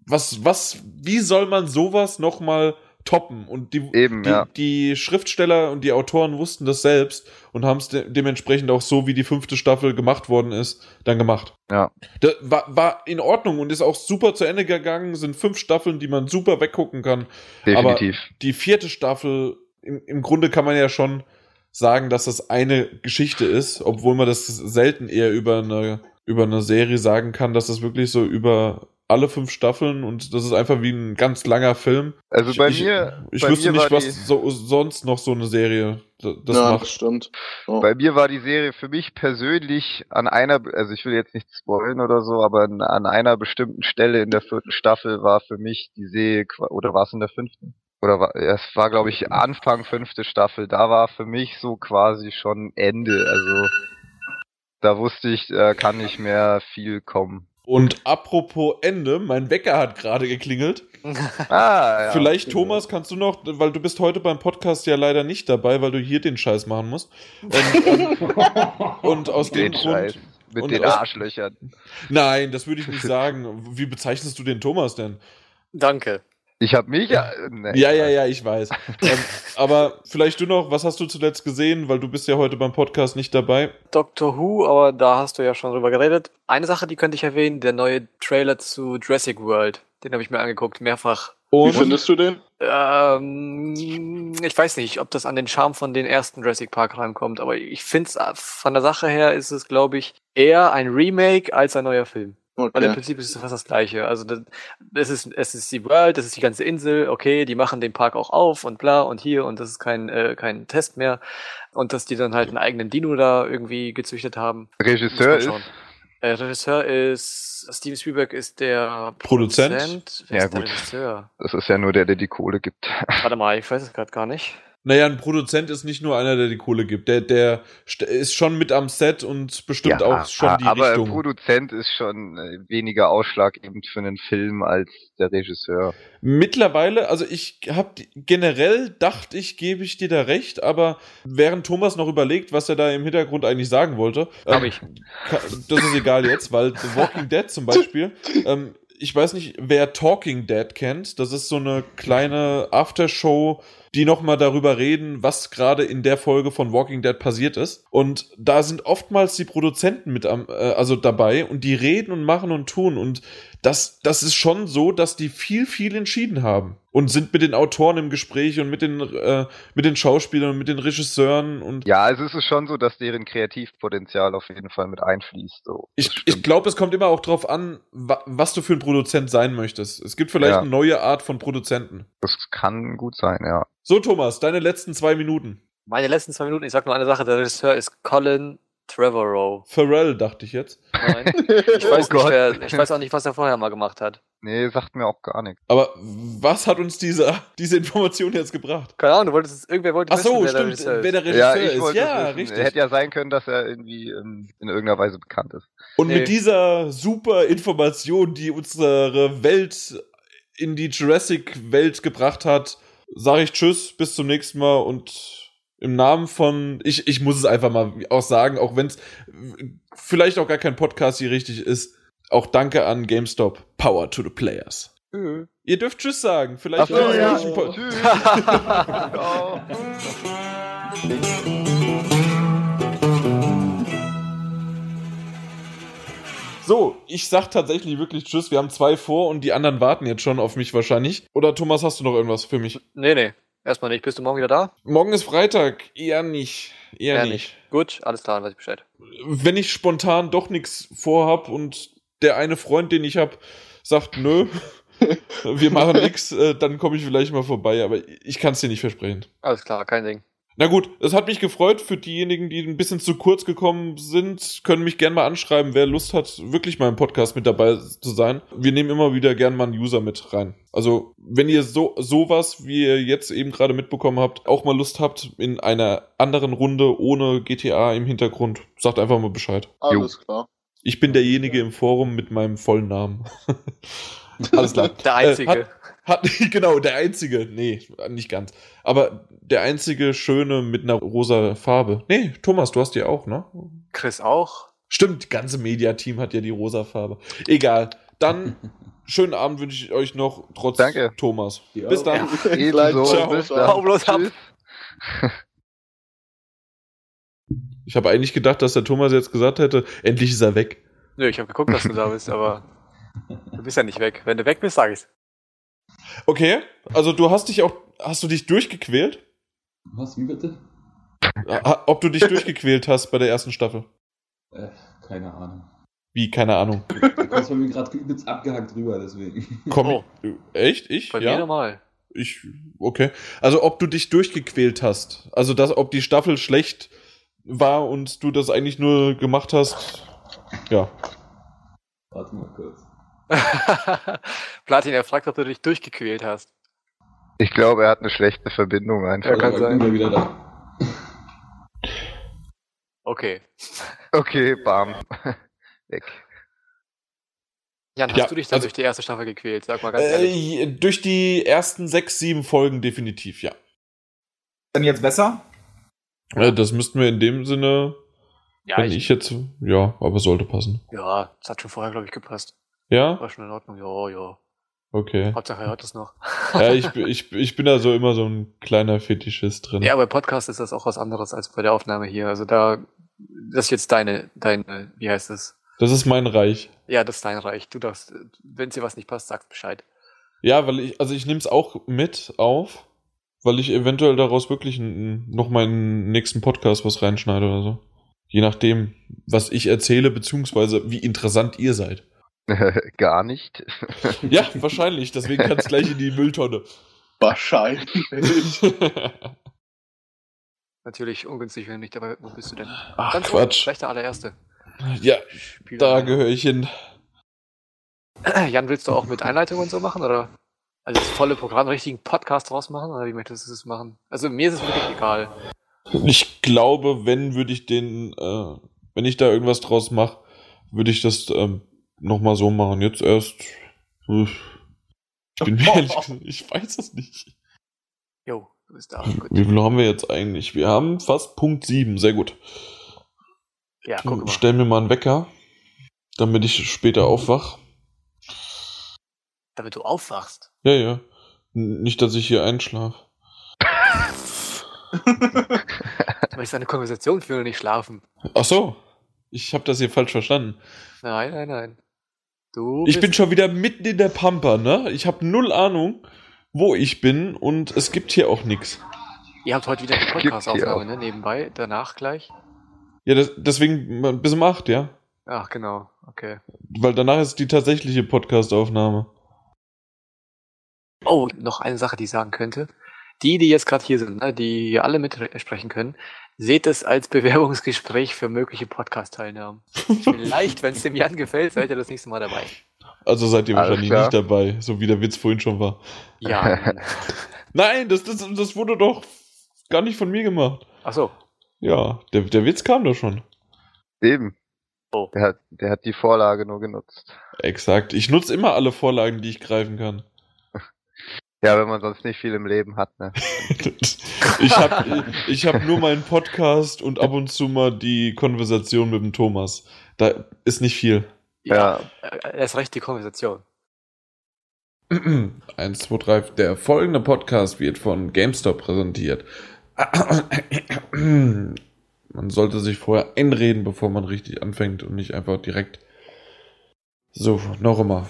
S1: was, was, wie soll man sowas nochmal toppen? Und die,
S3: Eben,
S1: die,
S3: ja.
S1: die Schriftsteller und die Autoren wussten das selbst und haben es de dementsprechend auch so, wie die fünfte Staffel gemacht worden ist, dann gemacht.
S3: Ja.
S1: Das war, war in Ordnung und ist auch super zu Ende gegangen. Sind fünf Staffeln, die man super weggucken kann.
S3: Definitiv.
S1: Die vierte Staffel, im, im Grunde kann man ja schon sagen, dass das eine Geschichte ist, obwohl man das selten eher über eine, über eine Serie sagen kann, dass das wirklich so über alle fünf Staffeln und das ist einfach wie ein ganz langer Film.
S3: Also bei
S1: ich,
S3: mir,
S1: Ich
S3: bei
S1: wüsste
S3: mir war
S1: nicht, was
S3: die-
S1: so, sonst noch so eine Serie das
S4: ja, das
S1: macht.
S4: stimmt. Ja.
S3: Bei mir war die Serie für mich persönlich an einer, also ich will jetzt nicht spoilen oder so, aber an, an einer bestimmten Stelle in der vierten Staffel war für mich die Serie, oder war es in der fünften? Oder war, es war glaube ich Anfang fünfte Staffel, da war für mich so quasi schon Ende, also da wusste ich, da kann nicht mehr viel kommen.
S1: Und apropos Ende, mein Wecker hat gerade geklingelt.
S3: Ah, ja.
S1: Vielleicht, Thomas, kannst du noch, weil du bist heute beim Podcast ja leider nicht dabei, weil du hier den Scheiß machen musst. Und, und, und aus dem
S3: den Scheiß.
S1: Grund.
S3: Mit
S1: und
S3: den Arschlöchern.
S1: Nein, das würde ich nicht sagen. Wie bezeichnest du den Thomas denn?
S2: Danke.
S3: Ich habe mich ja. Nee,
S1: Ja, ja, ja, ich weiß. ähm, aber vielleicht du noch, was hast du zuletzt gesehen? Weil du bist ja heute beim Podcast nicht dabei.
S2: Doctor Who, aber da hast du ja schon drüber geredet. Eine Sache, die könnte ich erwähnen, der neue Trailer zu Jurassic World. Den habe ich mir angeguckt, mehrfach.
S4: Wie
S1: Und
S4: findest du den?
S2: Ähm, ich weiß nicht, ob das an den Charme von den ersten Jurassic Park rankommt, aber ich finde es von der Sache her ist es, glaube ich, eher ein Remake als ein neuer Film. Weil im
S4: Okay.
S2: Prinzip ist es fast das Gleiche. Also das, das ist, es ist die World, das ist die ganze Insel, okay, die machen den Park auch auf und bla und hier und das ist kein, äh, kein Test mehr. Und dass die dann halt einen eigenen Dino da irgendwie gezüchtet haben.
S3: Regisseur ist.
S2: Äh, Regisseur ist, Steven Spielberg ist der
S1: Produzent?
S2: Wer
S3: Ja,
S2: ist der
S3: gut.
S2: Regisseur?
S3: Das ist ja nur der, der die Kohle gibt.
S2: Warte mal, ich weiß es gerade gar nicht.
S1: Naja, ein Produzent ist nicht nur einer, der die Kohle gibt. Der, der st- ist schon mit am Set und bestimmt auch schon die
S3: aber
S1: Richtung.
S3: ein Produzent ist schon äh, weniger ausschlaggebend für einen Film als der Regisseur.
S1: Mittlerweile, also ich habe generell dachte ich, gebe ich dir da recht, aber während Thomas noch überlegt, was er da im Hintergrund eigentlich sagen wollte,
S2: Hab
S1: ähm,
S2: ich.
S1: das ist egal jetzt, weil The Walking Dead zum Beispiel, ähm, ich weiß nicht, wer Talking Dead kennt, das ist so eine kleine Aftershow, die nochmal darüber reden, was gerade in der Folge von Walking Dead passiert ist. Und da sind oftmals die Produzenten mit am, äh, also dabei und die reden und machen und tun. Und das, das ist schon so, dass die viel, viel entschieden haben. Und sind mit den Autoren im Gespräch und mit den, äh, mit den Schauspielern und mit den Regisseuren und
S3: Ja, also es ist schon so, dass deren Kreativpotenzial auf jeden Fall mit einfließt. So.
S1: Ich, ich glaube, es kommt immer auch drauf an, wa was du für ein Produzent sein möchtest. Es gibt vielleicht
S3: Ja.
S1: eine neue Art von Produzenten.
S3: das kann gut sein, ja.
S1: So, Thomas, deine letzten zwei Minuten.
S2: Meine letzten zwei Minuten, ich sag nur eine Sache, der Regisseur ist Colin Trevorrow.
S1: Pharrell, dachte ich jetzt.
S2: Nein. Ich weiß,
S3: Oh
S2: nicht, wer, ich weiß auch nicht, was er vorher mal gemacht hat.
S3: Nee, sagt mir auch gar nichts.
S1: Aber was hat uns diese, diese Information jetzt gebracht?
S2: Keine Ahnung, du wolltest, irgendwer wollte
S1: Ach so,
S2: wissen, wer der
S1: stimmt,
S2: Regisseur
S1: wer
S2: ist.
S1: der Regisseur
S3: ja, ich
S1: ist. Ja,
S3: es wissen.
S1: richtig.
S3: Hätte ja sein können, dass er irgendwie ähm, in irgendeiner Weise bekannt ist.
S1: Und
S2: Nee.
S1: mit dieser super Information, die unsere Welt in die Jurassic-Welt gebracht hat, sage ich Tschüss, bis zum nächsten Mal und im Namen von, ich, ich muss es einfach mal auch sagen, auch wenn es vielleicht auch gar kein Podcast hier richtig ist, auch danke an GameStop. Power to the Players.
S2: Mhm.
S1: Ihr dürft Tschüss sagen. Vielleicht
S3: Ach so, ja.
S1: Po-
S3: Tschüss.
S1: So, ich sag tatsächlich wirklich Tschüss. Wir haben zwei vor und die anderen warten jetzt schon auf mich wahrscheinlich. Oder Thomas, hast du noch irgendwas für mich?
S2: Nee, nee. Erstmal nicht. Bist du morgen wieder da?
S1: Morgen ist Freitag. Eher nicht. Eher
S2: Ja,
S1: nicht.
S2: Gut, alles klar, dann weiß ich Bescheid.
S1: Wenn ich spontan doch nichts vorhab und der eine Freund, den ich hab, sagt, nö, wir machen nix, äh, dann komme ich vielleicht mal vorbei, aber ich kann es dir nicht versprechen.
S2: Alles klar, kein Ding.
S1: Na gut, es hat mich gefreut. Für diejenigen, die ein bisschen zu kurz gekommen sind, können mich gerne mal anschreiben, wer Lust hat, wirklich mal im Podcast mit dabei zu sein. Wir nehmen immer wieder gerne mal einen User mit rein. Also, wenn ihr so sowas, wie ihr jetzt eben gerade mitbekommen habt, auch mal Lust habt in einer anderen Runde ohne GTA im Hintergrund, sagt einfach mal Bescheid.
S4: Alles klar.
S1: Ich bin derjenige im Forum mit meinem vollen Namen. Alles klar.
S2: Der Einzige.
S1: Äh, hat, hat, genau, der einzige. Nee, nicht ganz. Aber der einzige schöne mit einer rosa Farbe. Nee, Thomas, du hast die auch, ne?
S2: Chris auch.
S1: Stimmt, ganze Media-Team hat ja die rosa Farbe. Egal. Dann schönen Abend wünsche ich euch noch, trotz
S3: Danke.
S1: Thomas.
S5: Ja.
S1: Bis dann.
S3: Ebenso.
S1: Ciao.
S3: Bis
S2: Hau
S3: dann.
S2: bloß ab.
S1: Ich habe eigentlich gedacht, dass der Thomas jetzt gesagt hätte, endlich ist er weg.
S2: Nö, ich habe geguckt, dass du da bist, aber du bist ja nicht weg. Wenn du weg bist, sag ich's.
S1: Okay, also du hast dich auch, hast du dich durchgequält?
S5: Was, wie bitte?
S1: Ob du dich durchgequält hast bei der ersten Staffel?
S5: Äh, keine Ahnung.
S1: Wie, keine Ahnung.
S5: Du kommst bei mir gerade übelst abgehackt drüber, deswegen.
S1: Komm,
S2: Oh.
S1: echt? Ich?
S2: Bei
S1: ja?
S2: mir normal.
S1: Ich, okay. Also ob du dich durchgequält hast. Also das, ob die Staffel schlecht war und du das eigentlich nur gemacht hast. Ja.
S5: Warte mal kurz.
S2: Platin, er fragt, ob du dich durchgequält hast.
S3: Ich glaube, er hat eine schlechte Verbindung einfach.
S2: Ja, kann sein.
S5: Google wieder da.
S2: Okay.
S3: Okay, bam. Weg.
S2: Jan, hast
S1: Ja,
S2: du dich dann
S1: also-
S2: durch die erste Staffel gequält? Sag mal ganz ehrlich.
S1: Äh, durch die ersten sechs, sieben Folgen definitiv, ja.
S6: Denn jetzt besser?
S1: Äh, Das müssten wir in dem Sinne,
S2: Ja,
S1: wenn
S2: ich,
S1: ich jetzt, ja, aber sollte passen.
S2: ja, das hat schon vorher, glaube ich, gepasst.
S1: Ja?
S2: War schon in Ordnung. Ja, ja.
S1: Okay.
S2: Hauptsache er hört das noch.
S1: Ja, ich, bin- ich, ich bin da so immer so ein kleiner Fetischist drin.
S2: Ja, bei Podcast ist das auch was anderes als bei der Aufnahme hier. Also da, das ist jetzt deine, deine, wie heißt das?
S1: Das ist mein Reich.
S2: Ja, das ist dein Reich. Du darfst, wenn dir was nicht passt, sagst Bescheid.
S1: Ja, weil ich, also ich nehme es auch mit auf, weil ich eventuell daraus wirklich noch meinen nächsten Podcast was reinschneide oder so. Je nachdem, was ich erzähle, beziehungsweise wie interessant ihr seid.
S3: Gar nicht.
S1: Ja, wahrscheinlich, deswegen kann es gleich in die Mülltonne.
S4: Wahrscheinlich.
S2: Natürlich ungünstig, wenn du nicht dabei, wo bist du denn?
S1: Ach,
S2: Ganz
S1: Quatsch.
S2: Gleich der allererste.
S1: Ja,
S2: Spieler.
S1: da gehöre ich hin.
S2: Jan, willst du auch mit Einleitung und so machen, oder? Also das volle Programm, richtigen Podcast draus machen, oder wie möchtest du das machen? Also mir ist es wirklich egal.
S1: Ich glaube, wenn würde ich den, äh, wenn ich da irgendwas draus mache, würde ich das ähm, nochmal so machen. Jetzt erst. Ich bin mir ehrlich gesagt, ich weiß es nicht.
S2: Jo, du bist da. Gut.
S1: Wie viel haben wir jetzt eigentlich? Wir haben fast Punkt 7, sehr gut.
S2: Ja, guck mal.
S1: Stell mir mal einen Wecker, damit ich später aufwach.
S2: Damit du aufwachst.
S1: Ja, ja. Nicht, dass ich hier einschlafe.
S2: Du möchtest eine Konversation führen und nicht schlafen.
S1: Ach so. Ich habe das hier falsch verstanden.
S2: Nein, nein, nein. Du
S1: Ich bin schon wieder mitten in der Pampa, ne? Ich habe null Ahnung, wo ich bin und es gibt hier auch nichts.
S2: Ihr habt heute wieder eine Podcast-Aufnahme, ne? Nebenbei, danach gleich.
S1: Ja, das, deswegen bis um 8, ja?
S2: Ach, genau. Okay.
S1: Weil danach ist die tatsächliche Podcast-Aufnahme.
S2: Oh, noch eine Sache, die ich sagen könnte. Die, die jetzt gerade hier sind, ne, die hier alle mitsprechen können, seht es als Bewerbungsgespräch für mögliche Podcast-Teilnahmen. Vielleicht, wenn es dem Jan gefällt, seid ihr das nächste Mal dabei.
S1: Also seid ihr
S3: Alles
S1: wahrscheinlich
S3: klar.
S1: nicht dabei, so wie der Witz vorhin schon war.
S2: Ja.
S1: Nein, das, das, das wurde doch gar nicht von mir gemacht.
S2: Ach so.
S1: Ja, der, der Witz kam doch schon.
S3: Eben.
S2: Oh.
S3: Der hat, der hat die Vorlage nur genutzt.
S1: Exakt. Ich nutze immer alle Vorlagen, die ich greifen kann.
S3: Ja, wenn man sonst nicht viel im Leben hat, ne?
S1: ich habe ich hab nur meinen Podcast und ab und zu mal die Konversation mit dem Thomas. Da ist nicht viel.
S2: Ja. äh, Erst recht die Konversation.
S1: Eins, zwei, drei. Der folgende Podcast wird von GameStop präsentiert. Man sollte sich vorher einreden, bevor man richtig anfängt und nicht einfach direkt. So, noch immer.